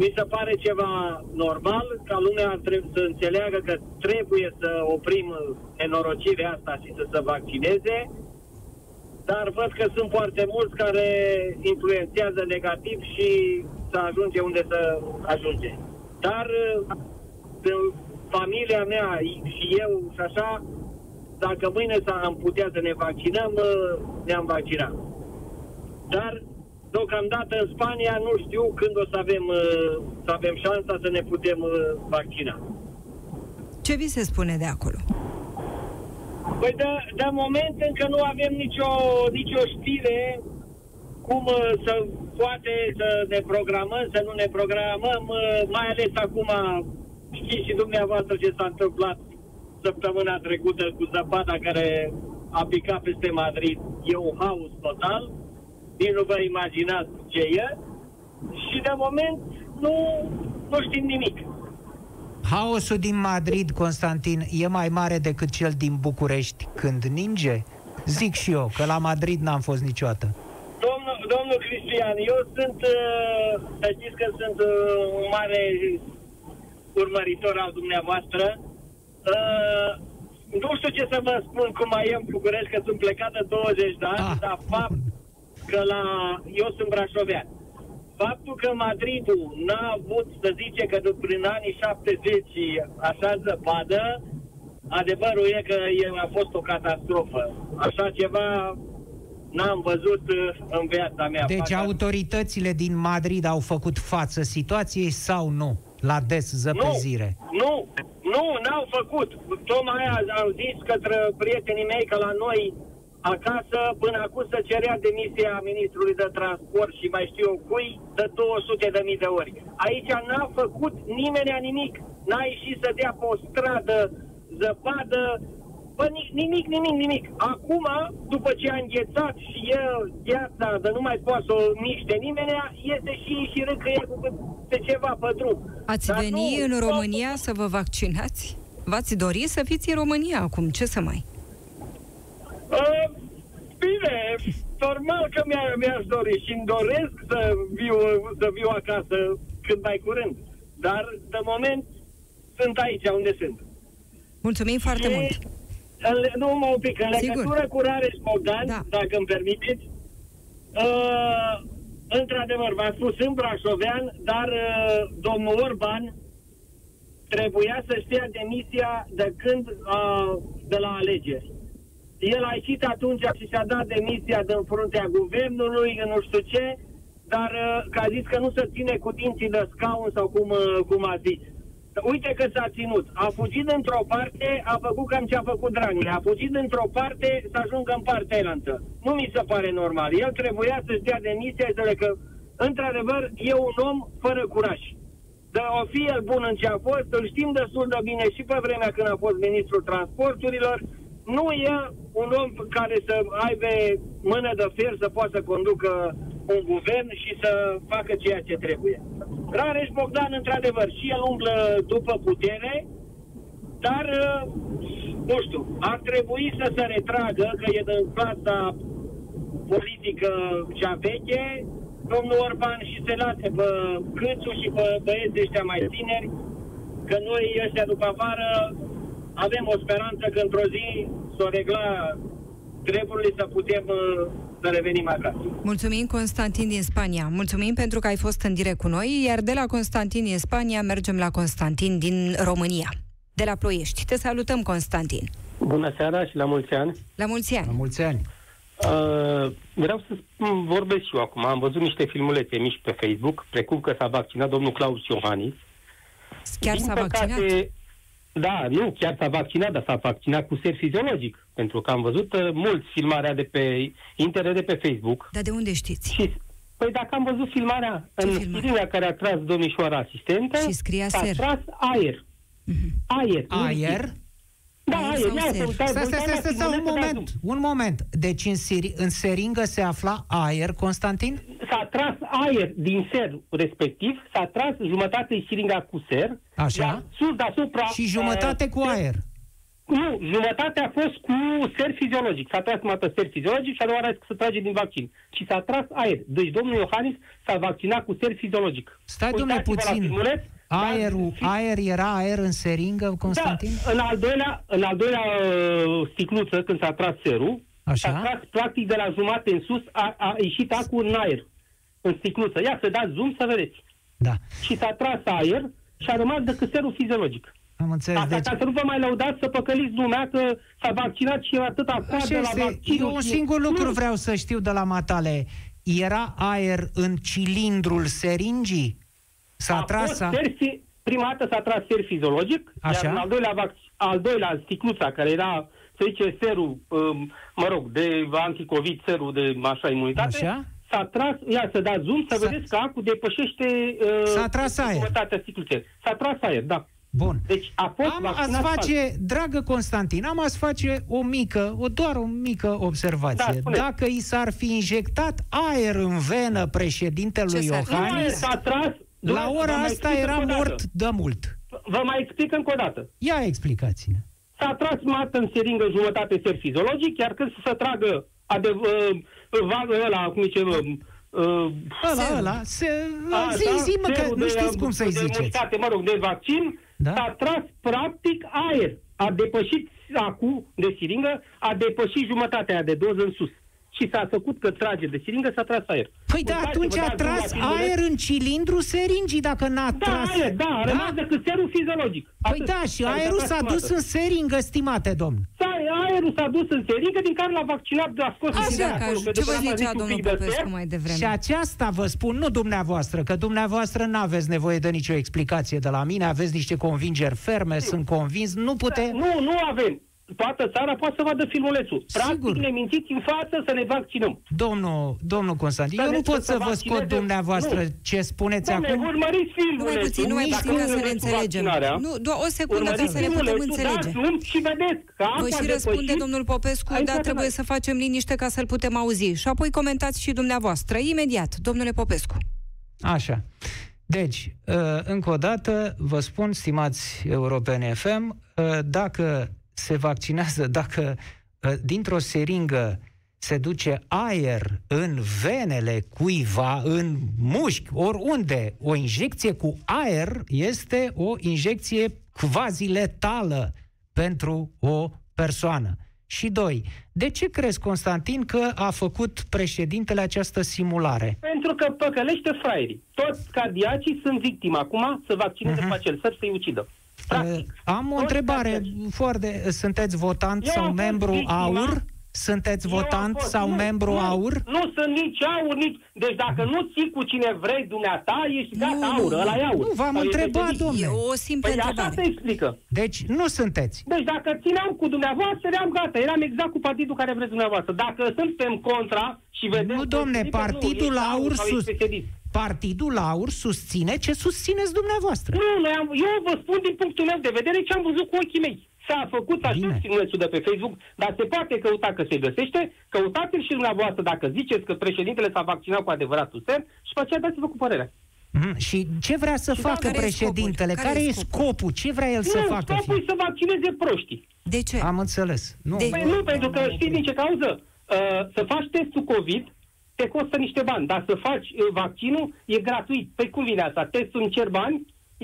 Mi se pare ceva normal ca lumea ar trebui să înțeleagă că trebuie să oprim nenorocirea asta și să se vaccineze, dar văd că sunt foarte mulți care influențează negativ și să ajunge unde să ajunge. Dar de familia mea și eu și așa, dacă mâine să am putea să ne vaccinăm, ne-am vaccinat. Dar deocamdată în Spania nu știu când o să avem, să avem șansa să ne putem vaccina. Ce vi se spune de acolo? Păi de, de moment încă nu avem nicio, nicio știre cum uh, să poate să ne programăm, să nu ne programăm, uh, mai ales acum știți și dumneavoastră ce s-a întâmplat săptămâna trecută cu zăpada care a picat peste Madrid. E un haos total, nici nu vă imaginați ce e și de moment nu, nu știm nimic. Haosul din Madrid, Constantin, e mai mare decât cel din București când ninge? Zic și eu, că la Madrid n-am fost niciodată. Domnul, domnul Cristian, eu sunt, uh, să știți că sunt uh, un mare urmăritor al dumneavoastră. Uh, nu știu ce să vă spun cum mai e în București, că sunt plecat de 20 de ani, Ah. dar fapt că la... Eu sunt brașovean. Faptul că Madridul n-a avut, să zice că de prin anii 70 așa zăpadă, adevărul e că e, a fost o catastrofă. Așa ceva n-am văzut uh, în viața mea. Deci Fac- autoritățile din Madrid au făcut față situației sau nu? La des zăpezire. Nu, nu, n-au făcut. Tocmai aia am zis către prietenii mei că la noi acasă până acum se cerea demisia ministrului de transport și mai știu eu cui de 200 de mii de ori. Aici n-a făcut nimeni nimic. N-a ieșit să dea pe o stradă zăpadă, Bă, ni- nimic, nimic, nimic. Acum, după ce a înghețat și e gheața de nu mai poate să o miște nimeni, este și și râcăie cu pe ceva pe drum. Ați Dar veni nu- în România să vă vaccinați? V-ați dori să fiți în România acum? Ce să mai? Uh, bine, normal că mi-a, mi-aș dori și îmi doresc să viu, să viu acasă cât mai curând. Dar, de moment, sunt aici unde sunt. Mulțumim foarte Și, mult! în- Nu mă un pic, în Sigur. legătură cu Rareș Bogdan, Da. dacă îmi permiteți, uh, într-adevăr, v-am spus, sunt brașovean, dar uh, domnul Orban trebuia să-și dea demisia de când uh, de la alegeri. El a ieșit atunci și și-a dat demisia din fruntea guvernului, în nu știu ce, dar uh, că a zis că nu se ține cu dinții de scaun sau cum, uh, cum a zis. Uite că s-a ținut. A fugit într-o parte, a făcut cam ce a făcut Dragnea. A fugit într-o parte să ajungă în partea elantă. Nu mi se pare normal. El trebuia să-și dea demisia și să le că, într-adevăr, e un om fără curaj. dar o fi el bun în ce a fost, îl știm destul de bine și pe vremea când a fost ministrul transporturilor, nu e un om care să aibă mână de fer să poată să conducă un guvern și să facă ceea ce trebuie. Rareș Bogdan, într-adevăr, și el umblă după putere, dar, uh, nu știu, ar trebui să se retragă, că e din clasa politică cea veche, domnul Orban și se lase pe Câțu și pe băieții ăștia mai tineri, că noi ăștia după afară avem o speranță că într-o zi s-o regla treburile să putem uh, să revenim acasă. Mulțumim, Constantin din Spania. Mulțumim pentru că ai fost în direct cu noi, iar de la Constantin din Spania mergem la Constantin din România, de la Ploiești. Te salutăm, Constantin. Bună seara și la mulți ani. La mulți ani. La mulți ani. Uh, vreau să spun, vorbesc și eu acum. Am văzut niște filmulețe mici pe Facebook, precum că s-a vaccinat domnul Claus Iohannis. Chiar Din s-a păcate, vaccinat? Da, nu, chiar s-a vaccinat, dar s-a vaccinat cu ser fiziologic. Pentru că am văzut uh, mulți filmarea de pe internet, de pe Facebook. Dar de unde știți? Și, păi dacă am văzut filmarea Ce în filmare? scrierea care a tras domnișoara asistentă, Și scria s-a ser. tras aer. Mhm. Aer. nu Aer? Lichid. Da, Aer aer. sau Ia ser? să uitați, Stai, stai, stai, uitați stai, stai, un filmulețe, dați moment, un moment. Deci în, seri, în seringă se afla aer, Constantin? s-a tras aer din ser respectiv, s-a tras jumătate siringa cu ser, Așa. iar sus deasupra... Și jumătate uh, cu aer. Nu, jumătate a fost cu ser fiziologic. S-a tras numai ser fiziologic și a doua oară să trage din vaccin. Și s-a tras aer. Deci domnul Iohannis s-a vaccinat cu ser fiziologic. Stai, domnule, Uitați-vă la puțin. filmuleț, Aerul, da, aer era aer în seringă, Constantin? Da, în al doilea, în al doilea uh, sticluță, când s-a tras serul, Așa. s-a tras practic de la jumate în sus, a, a ieșit acul în aer, în sticluță. Ia să dați zoom să vedeți. Da. Și s-a tras aer și a rămas decât serul fiziologic. Am înțeles. Asta Deci, ca să nu vă mai lăudați să păcăliți lumea că s-a vaccinat și atâta așa coadă la este. vaccin. Eu un singur lucru vreau să știu de la matale. Era aer în cilindrul seringii? S-a a tras... fost a- ser fi- prima dată s-a tras ser fiziologic, Așa. iar în al doilea, vac- al doilea sticluța, care era, să zice, serul, um, mă rog, de anticovid, serul de așa imunitate, Așa. s-a tras, ia să dați zoom, să S-a- vedeți că acul depășește uh, S-a tras aer. jumătatea sticluței. S-a tras aer, da. Bun. Deci a fost Am ați vaccinat face, dragă Constantin, am ați face o mică, o doar o mică observație. Da, spuneți. Dacă i s-ar fi injectat aer în venă președintelui Ce s-ar fi fals. Nu, Iohannis, s-a tras... la Vă ora mai asta explic era încă o dată. mort de mult. Vă mai explic încă o dată. Ia explicați-ne. S-a tras mată în seringă jumătate ser fiziologic, iar când să se tragă adev, uh, vagă ăla, cum zice, uh, uh, Ăla, Serul. ăla, se, a, zi, da, zi, mă, că serul nu de- știți cum să-i de ziceți. imunitate, mă rog, de vaccin, Da? s-a tras practic aer. A depășit acul de siringă, a depășit jumătatea aia de doză în sus. Și s-a făcut că trage de siringă, s-a tras aer. Păi da, Uitați-vă, atunci a dați tras zoom la filmuleț. aer în cilindru seringii, dacă n-a Da, tras. aer, da, a rămas decât serul fiziologic. Păi Atât. da, și Adică aerul tras s-a prima dus dată. în seringă, stimate domn. Da, aerul s-a dus în seringă, din care l-a vaccinat, a scos Așa, siringă că acolo, că ce de vă până a zicea zis un domnul pic de Popescu ser. mai devreme? Și aceasta vă spun, nu dumneavoastră, că dumneavoastră nu aveți nevoie de nicio explicație de la mine, aveți niște convingeri ferme, sunt convins, nu pute... Nu, nu avem. Toată țara poate să vadă filmulețul. Practic Sigur. ne mințiți în față să ne vaccinăm. Domnul, domnul Constantin, Dar eu nu deci pot să să se vă scot vaccineze- dumneavoastră Nu. ce spuneți Doamne, acum. urmăriți Nu mai filmulețul. puțin, nu mai Dacă puțin ca să ne vedeți înțelegem. vaccinarea, Nu, doar o secundă ca urmăriți să ne putem filmulețul, înțelege. dați zoom și vedeți că apa Voi și a răspunde depășit- domnul Popescu, Aici dar poate trebuie mai- să facem liniște ca să-l putem auzi. Și apoi comentați și dumneavoastră, imediat, domnule Popescu. Așa. Deci, uh, încă o dată, vă spun, stimați europeni FM, uh, dacă se vaccinează, dacă uh, dintr-o seringă se duce aer în venele cuiva, în mușchi, oriunde, o injecție cu aer este o injecție quasi letală pentru o persoană. Și doi, de ce crezi, Constantin, că a făcut președintele această simulare? Pentru că păcălește fraierii. Toți cardiacii sunt victime acum să vaccineze Mhm. pe acel săr să-i ucidă. Practic. Uh, Am o Toți întrebare cardiaci. foarte... Sunteți votant Eu sau am fost membru victima. AUR? Sunteți Eu am votant fost- sau nu, membru nu, AUR? Nu sunt nici aur, nici... Deci dacă nu ții cu cine vrei dumneata, ești gata Nu, aur, nu, ăla e aur. Nu, v-am Sau e întrebat, devenit. domne. E o simplă Păi așa întrebare. se explică. Deci nu sunteți. Deci dacă țineam cu dumneavoastră, eram gata. Eram exact cu partidul care vreți dumneavoastră. Dacă suntem contra și vedem... Nu, că domne, sigur, nu, partidul ești AUR sau sus. Ești PSD. Partidul Laur susține ce susțineți dumneavoastră. Nu, noi am, eu vă spun din punctul meu de vedere ce am văzut cu ochii mei. S-a făcut așa Bine. filmulețul de pe Facebook, dar se poate căuta că se găsește. Căutați-l și dumneavoastră dacă ziceți că președintele s-a vaccinat cu adevărat USR și pe aceea dați-vă cu părerea. Mhm. Și ce vrea să Și facă care e președintele? scopul? Care, Care e e scopul? Ce vrea el să nu, facă? scopul Fi? e să vaccineze proștii. De ce? Am înțeles. Nu. De- Păi nu, pentru că știți din ce cauză? Uh, să faci testul COVID te costă niște bani, dar să faci uh, vaccinul e gratuit. Păi cum vine asta? Testul îmi cer bani,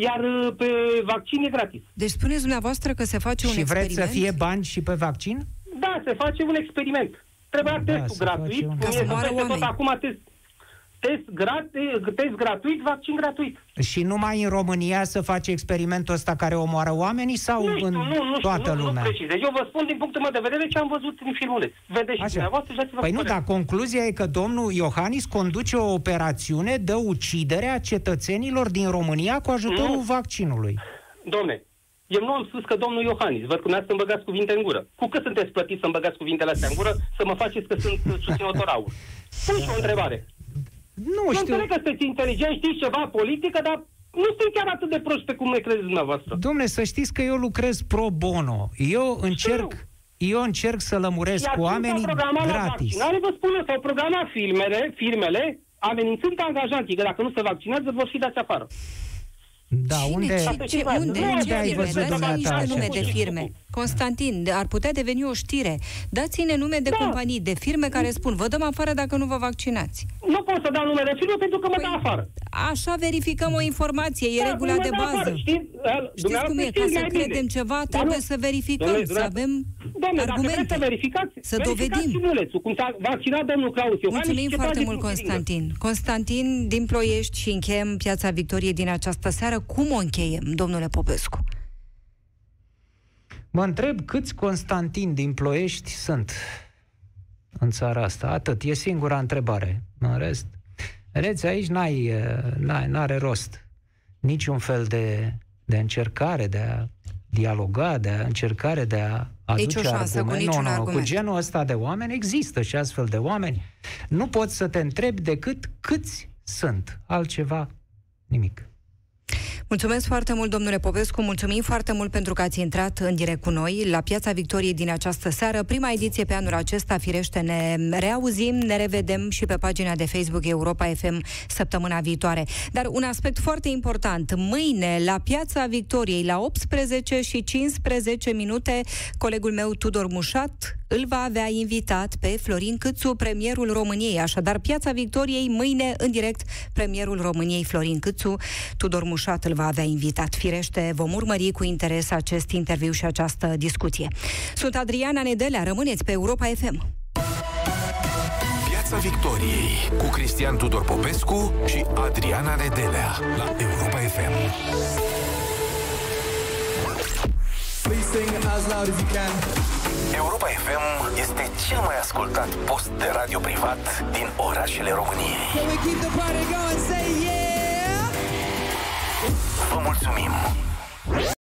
iar uh, pe vaccin e gratis. Deci spuneți dumneavoastră că se face un și vreți să experiment? fie bani și pe vaccin? Da, se face un experiment. Trebuia Da, testul se face gratuit, un- cum Ca să e moară peste tot oameni. acum test, test, grat, test gratuit, vaccin gratuit. Și numai în România să face experimentul ăsta care omoară oamenii sau Nu știu, în nu, nu știu, toată nu, lumea? nu precizez. Eu vă spun din punctul meu de vedere ce am văzut în filmuleț. Vedeți și Așa. dumneavoastră și dați-vă Păi cu nu, părerea. dar concluzia e că domnul Iohannis conduce o operațiune de ucidere a cetățenilor din România cu ajutorul Nu. vaccinului. Domne, eu nu am spus că domnul Iohannis, văd că mi-ați să-mi băgați cuvinte în gură. Cu cât sunteți plătiți să-mi băgați cuvintele astea în gură, să mă faceți că sunt susținător aur? Pun și o întrebare. Nu Eu știu. înțeleg că sunteți inteligent, știți ceva politică, dar nu sunt chiar atât de proști pe cum ne credeți dumneavoastră. Domnule, să știți că eu lucrez pro bono. Eu încerc, eu încerc să lămuresc Iar cu când oamenii s-au programat la gratis. vaccinare, vă spun eu, s-au programat filmele, firmele, amenințând angajanții că dacă nu se vaccinează, vor fi dați afară. Da, Cine, unde, ce, ce, Unde? unde, Unde ce ai firme? văzut Dați-ne dumneata niște așa nume de ceva? firme. Constantin, de- ar putea deveni o știre. Dați-ne nume de Da. companii, de firme care spun, vă dăm afară dacă nu vă vaccinați. Nu pot să dau numele firme pentru că mă dă afară. Așa verificăm o informație, e Da, regula mă de dă afară, bază. Știți, Știți cum e? Ca să credem ceva, trebuie să verificăm, Domnule, să avem Doamne, dacă vreți argumente. să verificați, Să verificați dovedim. filmulețul, cum s-a vaccinat domnul Claus Iohannis. Mulțumim și ce foarte trage mult, prin stingă. Constantin. Constantin, din Ploiești și încheiem Piața Victoriei din această seară. Cum o încheiem, domnule Popescu? Mă întreb câți Constantin din Ploiești sunt în țara asta. Atât. E singura întrebare. În rest, vedeți, aici n-ai, eh, n-ai, n-are rost niciun fel de, de încercare de a dialoga, de a încercare de a aduce Nici o șansă cu argumente. niciun nu, nu, nu, cu argument. genul ăsta de oameni există și astfel de oameni. Nu poți să te întrebi decât câți sunt. Altceva, nimic. Mulțumesc foarte mult, domnule Popescu, mulțumim foarte mult pentru că ați intrat în direct cu noi la Piața Victoriei din această seară. Prima ediție pe anul acesta, firește, ne reauzim, ne revedem și pe pagina de Facebook Europa FM săptămâna viitoare. Dar un aspect foarte important, mâine la Piața Victoriei, la 18 și 15 minute, colegul meu Tudor Mușat îl va avea invitat pe Florin Câțu, premierul României. Așadar, Piața Victoriei, mâine, în direct, premierul României, Florin Câțu. Tudor Mușat îl va avea invitat. Firește, vom urmări cu interes acest interviu și această discuție. Sunt Adriana Nedelea, rămâneți pe Europa FM. Piața Victoriei cu Cristian Tudor Popescu și Adriana Nedelea la Europa FM. Please sing as loud as you can. Europa FM este cel mai ascultat post de radio privat din orașele României. Can we keep the party going? Say yeah! Vă mulțumim!